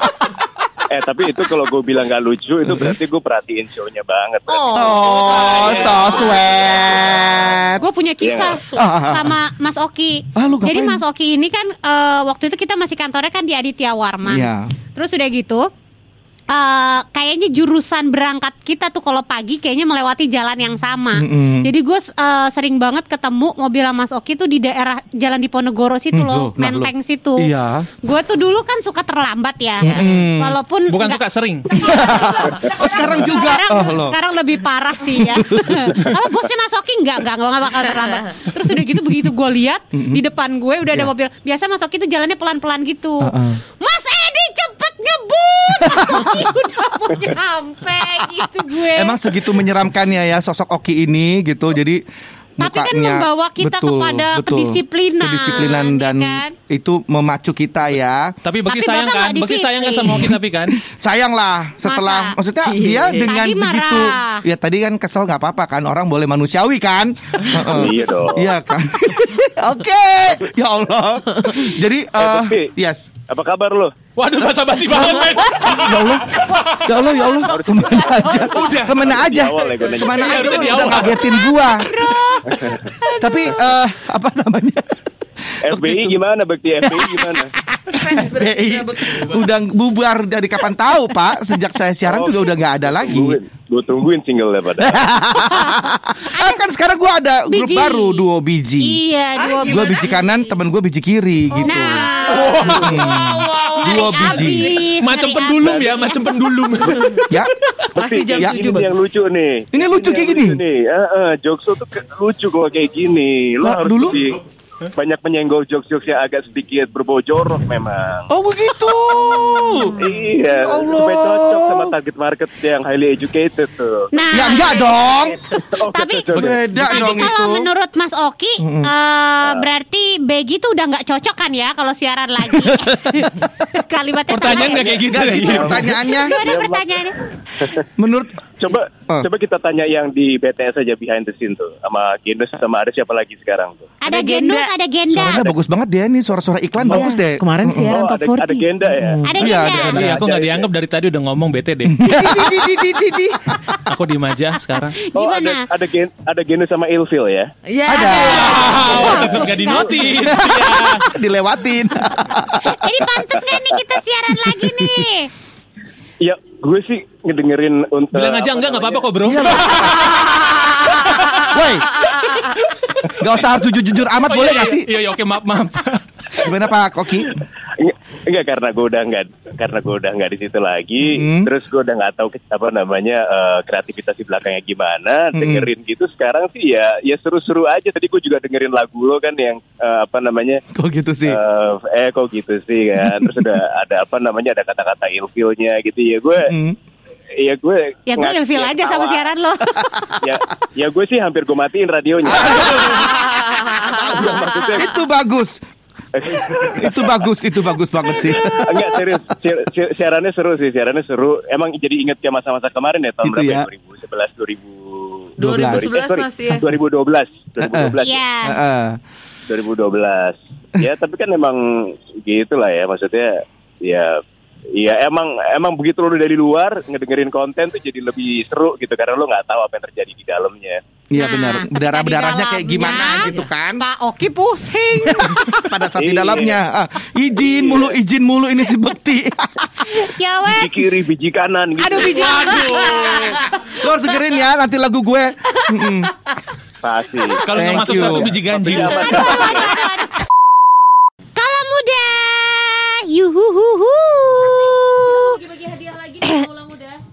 eh tapi itu kalau gue bilang gak lucu itu berarti gue perhatiin show-nya banget. Oh so sweet Gue punya kisah Ah. sama Mas Oki. Ah, lu Jadi? Mas Oki ini kan eh, waktu itu kita masih kantornya kan di Aditya Warman. Iya Terus udah gitu eh, kayaknya jurusan berangkat kita tuh kalau pagi kayaknya melewati jalan yang sama. Mm-mm. Jadi gue eh, sering banget ketemu mobil Mas Oki tuh di daerah jalan Diponegoro situ Hmm, loh, loh, lah, Menteng situ. Iya Gue tuh dulu kan suka terlambat ya. Mm-mm. Walaupun Bukan nggak- suka sering. Oh sekarang juga sekarang, Oh lo sekarang lebih parah sih ya. Kalau bosnya Mas Oki enggak, enggak, enggak bakal terlambat. Terus udah gitu begitu gue lihat di depan gue udah ada Iya. mobil. Biasa Mas Oki tuh jalannya pelan-pelan gitu. Uh-uh. Mas Edi cepet ngebut. Udah mau nyampe gitu gue. Emang segitu menyeramkannya ya sosok Oki ini gitu. Jadi Tapi kan mukanya- membawa kita kepada kedisiplinan, kedisiplinan ya dan kan? itu memacu kita ya. Tapi Tapi Beki sayang kan? nggak Beki sayang kan sama Oki tapi kan? Sayang lah setelah Masa? maksudnya dia dengan Tadi marah. begitu ya tadi kan kesel nggak apa-apa kan orang boleh manusiawi kan. Heeh. Iya dong. Iya kan. Oke. Ya Allah. Jadi eh Beki. yes. Apa kabar lo? Waduh, basa-basi banget, men. Ya Allah. Ya Allah ya Allah. Ke mana aja. Udah. Ke mana aja. Ke mana Iya, aja di udah ngagetin gua. Tapi eh apa namanya? FBI gimana Bekti? FBI gimana? BI udah bubar dari kapan tahu Pak sejak saya siaran Oh. juga udah nggak ada lagi. Gue tungguin single ya pada. ah, kan sekarang gua ada grup Biji. baru duo biji Iya, dua gua biji kanan temen gua biji kiri gitu Nah, duo hari biji abis, Macam pendulum ya, macam pendulum. ya Masih jam Ya, tujuh ini Bang. yang lucu nih. Ini lucu yang kayak gini? Nih, Heeh, jokes lo tuh ke- lucu kalau kayak gini. Lo Lah, harus dulu? lebih banyak menyenggol jokes-jokes yang agak sedikit berbau jorok memang. oh begitu Iya, Ya Allah. supaya cocok sama target market yang highly educated tuh. Nah, ya enggak dong Oh, Tapi- cocok. beda Tapi dong kalau itu menurut Mas Oki, eh, berarti Begi tuh udah nggak cocok kan ya kalau siaran lagi. Kalimatnya Pertanyaan nggak kayak gitu gitu pertanyaannya Gimana pertanyaannya? menurut Coba Ah. coba kita tanya yang di BTS aja behind the scene tuh sama Gendus sama ada siapa lagi sekarang tuh? Ada Ada gendus, Genda. ada genda. suaranya bagus banget dia nih suara-suara iklan bagus deh Kemarin siaran oh, top ada, 40. ada Genda ya. Ada Iya, genda. ada- Iya, aku nggak Ada, dianggap dari tadi udah ngomong bete deh. Aku diem aja sekarang. Oh, ada Gimana? ada Gen, ada Gendus sama Ilfil ya. Iya. ada Wow, tetap nggak dinotis. Ya. dilewatin Jadi pantas kan nih kita siaran lagi nih. Ya, gue sih ngedengerin untuk Bilang aja enggak, nggak apa-apa kok bro. Woi Gak usah harus jujur-jujur amat Oh, boleh iya, gak iya. sih? Iya, iya, oke maaf maaf. Gimana Pak Koki? Enggak, enggak karena gue udah enggak karena gue udah enggak di situ lagi. Hmm. Terus gue udah nggak tahu apa namanya eh, kreativitas di belakangnya gimana. Hmm. Dengerin gitu sekarang sih ya ya seru-seru aja. Tadi gue juga dengerin lagu lo kan yang eh, apa namanya Kok gitu sih? eh eh kok gitu sih kan. Terus udah ada apa namanya ada kata-kata ilfilnya gitu ya gue. Hmm. Ya gue Ya gue ilfil ya aja sama siaran lo. ya, ya gue sih hampir gue matiin radionya. Itu bagus Itu bagus Itu bagus banget sih Enggak serius, si- si- siarannya seru sih, siarannya seru. Emang jadi inget kayak masa-masa kemarin ya tahun Gitu berapa? ya. ya? 2011, 2011 sorry, masih ya. 2012 2012 Iya. Heeh. 2012 ya tapi kan emang gitulah ya maksudnya ya ya emang emang begitu lo dari luar ngedengerin konten tuh jadi lebih seru gitu karena lo nggak tahu apa yang terjadi di dalamnya Iya Nah, benar. Berdarah berdarahnya kayak gimana gitu kan? Pak Oki pusing. Pada saat di Iya. dalamnya. Ah, izin mulu, izin mulu ini si Bekti. ya wes. biji kiri biji kanan gitu Aduh biji. Lo harus dengerin ya nanti lagu gue. Pasti Kalau nggak masuk you. satu biji ganjil. Aduh, aduh, aduh, aduh. Kalau muda, yuhuhuhu. Bagi hadiah lagi muda.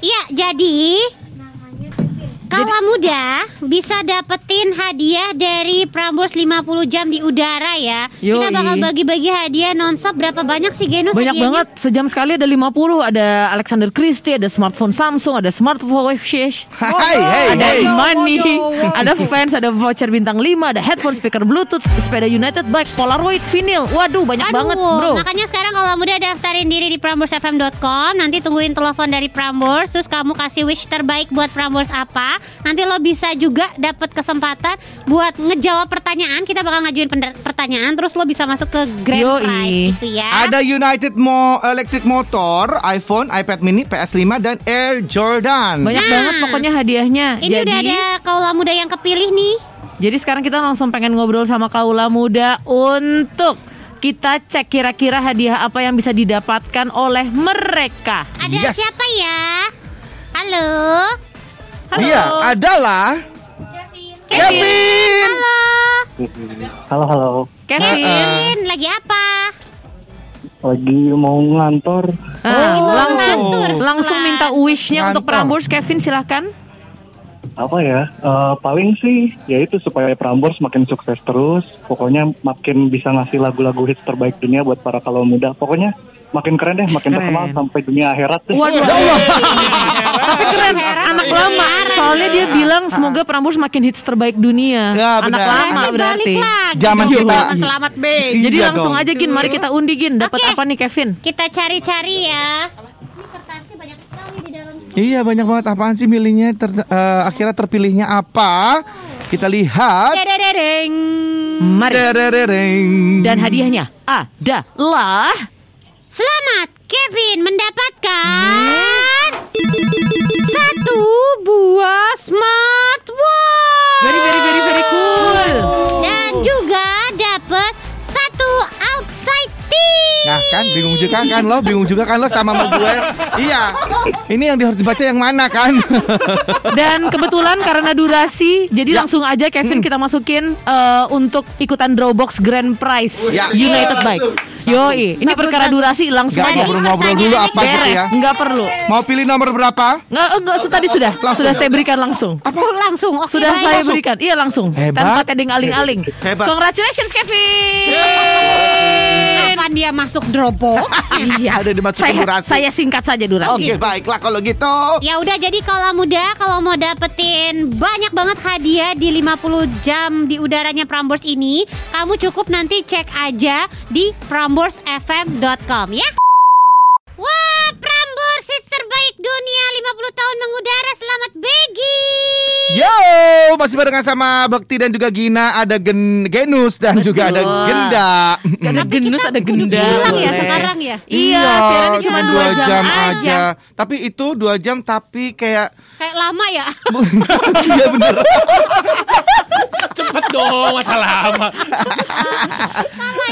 Iya, jadi Kala muda bisa dapetin hadiah dari Prambors 50 jam di udara ya. Kita Yoi. bakal bagi-bagi hadiah nonstop berapa banyak sih Genus Banyak hadiahnya? banget, sejam sekali ada 50 Ada Alexander Christie, ada smartphone Samsung, ada smartphone Wish Hai, hey, ada hey. money, Waduh, ada fans, ada voucher bintang 5, ada headphone, speaker bluetooth, sepeda United Bike, Polaroid, vinyl. Waduh, banyak Aduh, banget, bro. Makanya sekarang kalau muda daftarin diri di PramborsFM.com Nanti tungguin telepon dari Prambors Terus kamu kasih wish terbaik buat Prambors apa Nanti lo bisa juga dapat kesempatan Buat ngejawab pertanyaan Kita bakal ngajuin pertanyaan Terus lo bisa masuk ke grand Yoi. prize gitu ya Ada United Mo Electric Motor, iPhone, iPad Mini, PS5 dan Air Jordan. Banyak Nah. banget pokoknya hadiahnya. Ini jadi, udah ada kaula muda yang kepilih nih jadi sekarang kita langsung pengen ngobrol sama kaula muda untuk kita cek kira-kira hadiah apa yang bisa didapatkan oleh mereka. Ada Yes. siapa ya? Halo Halo. Dia adalah Kevin. Halo Halo halo, Kevin. Kevin, lagi apa? lagi mau ngantor. Ah, Oh, langsung ngantur. langsung minta wish-nya untuk Ngantor. Prambors Kevin silahkan. Apa ya? eh, paling sih ya itu supaya Prambors makin sukses terus. Pokoknya makin bisa ngasih lagu-lagu hits terbaik dunia buat para kalau muda. Pokoknya makin keren deh, makin Keren. terkenal sampai dunia akhirat deh. Waduh. Tapi keren, anak lama. Soalnya dia bilang semoga Prambors makin hits terbaik dunia. Ya, anak benar. lama berarti. Zaman kita- selamat Beg Iya Jadi langsung dong. aja Gin, mari kita undi Gin. Dapat Oke. apa nih Kevin? Kita cari-cari ya Ini kertasnya banyak sekali di dalam sini Iya banyak banget apaan sih milihnya ter- eh, akhirnya terpilihnya apa? Kita lihat. Mari. Dan hadiahnya adalah Selamat Kevin mendapatkan satu buah smartwatch very very very very cool. dan juga dapat satu outside tee. Nah kan bingung juga kan lo, bingung juga kan lo sama sama gue. Iya. Ini yang harus dibaca yang mana kan? Dan kebetulan karena durasi, jadi Ya. langsung aja Kevin kita masukin eh, untuk ikutan Drawbox Grand Prize Ya. United Bike. Yoi, ini perkara durasi langsung Gak aja. ngobrol-ngobrol dulu apa gitu Beres, ya? nggak perlu. Mau pilih nomor berapa? Nggak, enggak, tadi sudah, Langsung sudah ya? saya berikan langsung. Apa langsung? Oke, Sudah baik. saya berikan, iya langsung. Hebat. Tanpa tedeng aling-aling. Hebat. Congratulations Kevin. Kapan dia masuk Dropbox? iya. Ada dimasukin Saya, durasi. saya singkat saja durasi. Oke baiklah kalau gitu. Ya udah jadi kalau muda kalau mau dapetin banyak banget hadiah di 50 jam di udaranya Prambors ini, kamu cukup nanti cek aja di pramborsfm.com ya. Wah, Prambors terbaik dunia 50 tahun mengudara. Selamat Begi. Yo, masih barengan sama Bekti dan juga Gina ada Gen Genus dan juga ada Betul. Genda. Ada genus, ada genda. pulang ya sekarang ya? Iya, siarannya cuma dua jam, aja. Tapi itu dua jam tapi kayak Kayak lama ya. Iya bener. Cepet dong, masa lama.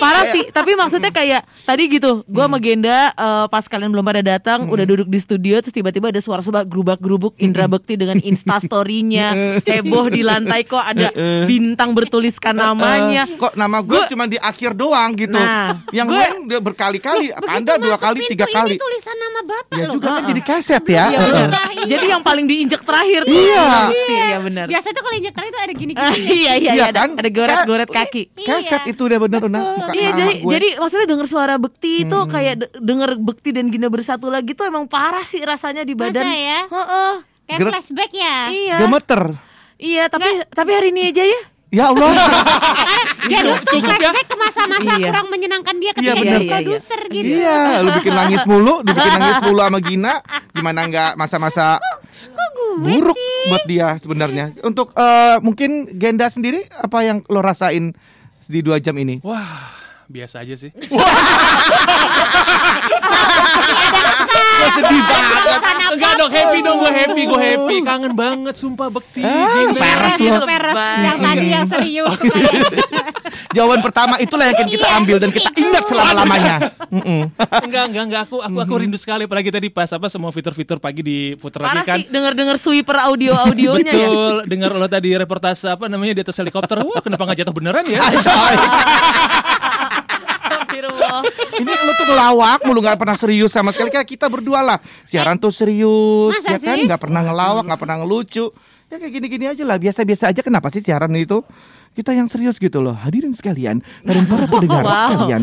Parah sih, tapi maksudnya kayak tadi gitu, gua sama Genda eh, pas kalian belum pada datang, udah duduk di studio terus tiba-tiba ada suara-suara gerubak-gerubuk Indra Bekti dengan Insta story-nya, heboh di lantai kok ada bintang bertuliskan namanya. Kok nama gue cuma di akhir doang gitu. Nah, yang gue- lain dia berkali-kali. Anda dua kali, tiga ini kali. tulisan nama bapak Ya loh. juga kan jadi kaset ya. Iya benar. Jadi yang paling diinjek terakhir tuh Iya. Bekti, Iya benar. Biasa tuh kalau injek terakhir tuh ada Ah, gini-gini. iya iya Iya iya ada, kan? ada goret-goret kaki. Kaset itu udah bener bener. Bukan Iya jadi jadi maksudnya denger suara Bekti itu kayak de- denger Bekti dan Gina bersatu lagi tuh emang parah sih rasanya di badan. Masa ya? Heeh. Kayak Ger- flashback ya. Iya. gemeter. Iya, tapi tapi hari ini aja ya. Ya Allah. Genus tuh Cukup ya? flashback ke masa-masa Iya. kurang menyenangkan dia Iya, ketika bener. jadi Iya, iya, iya. produser gitu. Iya, lu bikin nangis mulu, lu bikin nangis mulu sama Gina. Gimana nggak masa-masa buruk buat dia sebenarnya. Untuk eh, mungkin Genda sendiri apa yang lo rasain di dua jam ini? Wah, biasa aja sih. Gua sedih banget. Enggak dong, happy dong gue happy, gue happy. Kangen banget sumpah bekti. Peres lo. peres yang tadi yang serius. Jawaban pertama itulah yang akan kita ambil dan kita ingat selama-lamanya. Enggak, enggak, enggak. Aku aku aku rindu sekali apalagi tadi pas apa semua fitur-fitur pagi diputar lagi Parah kan. sih denger-denger sweeper audio-audionya ya. Betul, dengar lo tadi reportase apa namanya di atas helikopter. Wah, kenapa nggak jatuh beneran ya? Astagfirullah. Ini lo tuh ngelawak mulu nggak pernah serius sama sekali kayak kita berdua lah. Siaran tuh serius, Masa ya kan? sih? Nggak pernah ngelawak, nggak pernah ngelucu. Ya kayak gini-gini aja lah, biasa-biasa aja. Kenapa sih siaran itu? Kita yang serius gitu loh, hadirin sekalian dan para pendengar Wow. sekalian.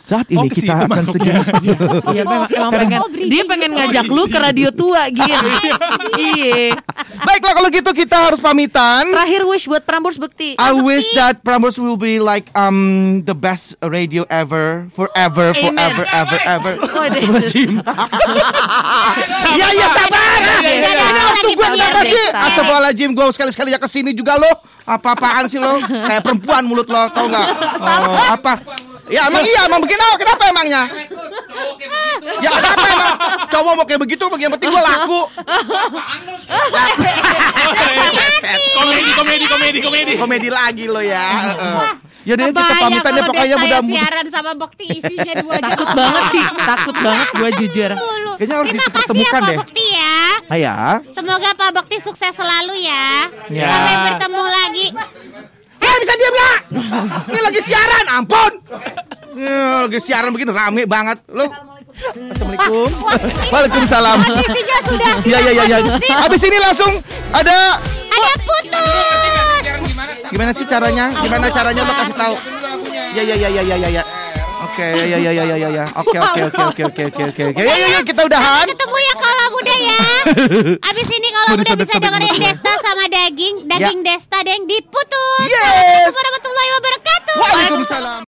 Saat Oh, ini ke kita akan segera Iya memang, emang pengen dia pengen ngajak lu ke radio tua gitu. Iya. Baiklah kalau gitu kita harus pamitan. Terakhir wish buat Prambors Bekti. I wish that Prambors will be like um the best radio ever, forever, Amen. forever, ever, ever. Oh. Jim. Ya ya sabar. Iya, iya, Ini iya. waktu sabar kenapa sih? Astagfirullahaladzim, gua sekali-sekali ya ke sini juga lo. Apa-apaan sih lo? Kayak perempuan mulut lo, tau nggak? Oh, apa? Ya emang iya, emang begini. Oh, kenapa emangnya? Ya kenapa emang? Cowok mau kayak begitu, yang penting gua laku. komedi, komedi, komedi, komedi. Komedi lagi lo ya. Ya deh kita pamitan ya pokoknya Desta mudah-mudahan. siaran sama Bekti isinya dua. Takut banget sih, takut banget gue jujur. Mulu. Kayaknya harus Terima kasih ya dipertemukan Pak deh. Bekti ya. Ah, ya. Semoga Pak Bekti sukses selalu ya. Ya. Sampai bertemu lagi. Eh bisa diam ya? Ini lagi siaran, ampun. Ya, lagi siaran begini rame banget. Lo. Assalamualaikum. Waalaikumsalam. Isinya sudah Ya ya ya ya. Habis ini langsung ada ada putus. gimana sih caranya? Gimana caranya lo kasih tahu? Ya ya ya ya ya ya ya. Oke ya ya ya ya ya ya ya. Oke oke oke oke oke oke oke oke. Ya ya ya kita udahan. Ketemu ya kalau muda ya. Abis ini kalau muda bisa dengerin. Desta sama daging, daging Desta deng diputus. Yes. Assalamualaikum warahmatullahi wabarakatuh.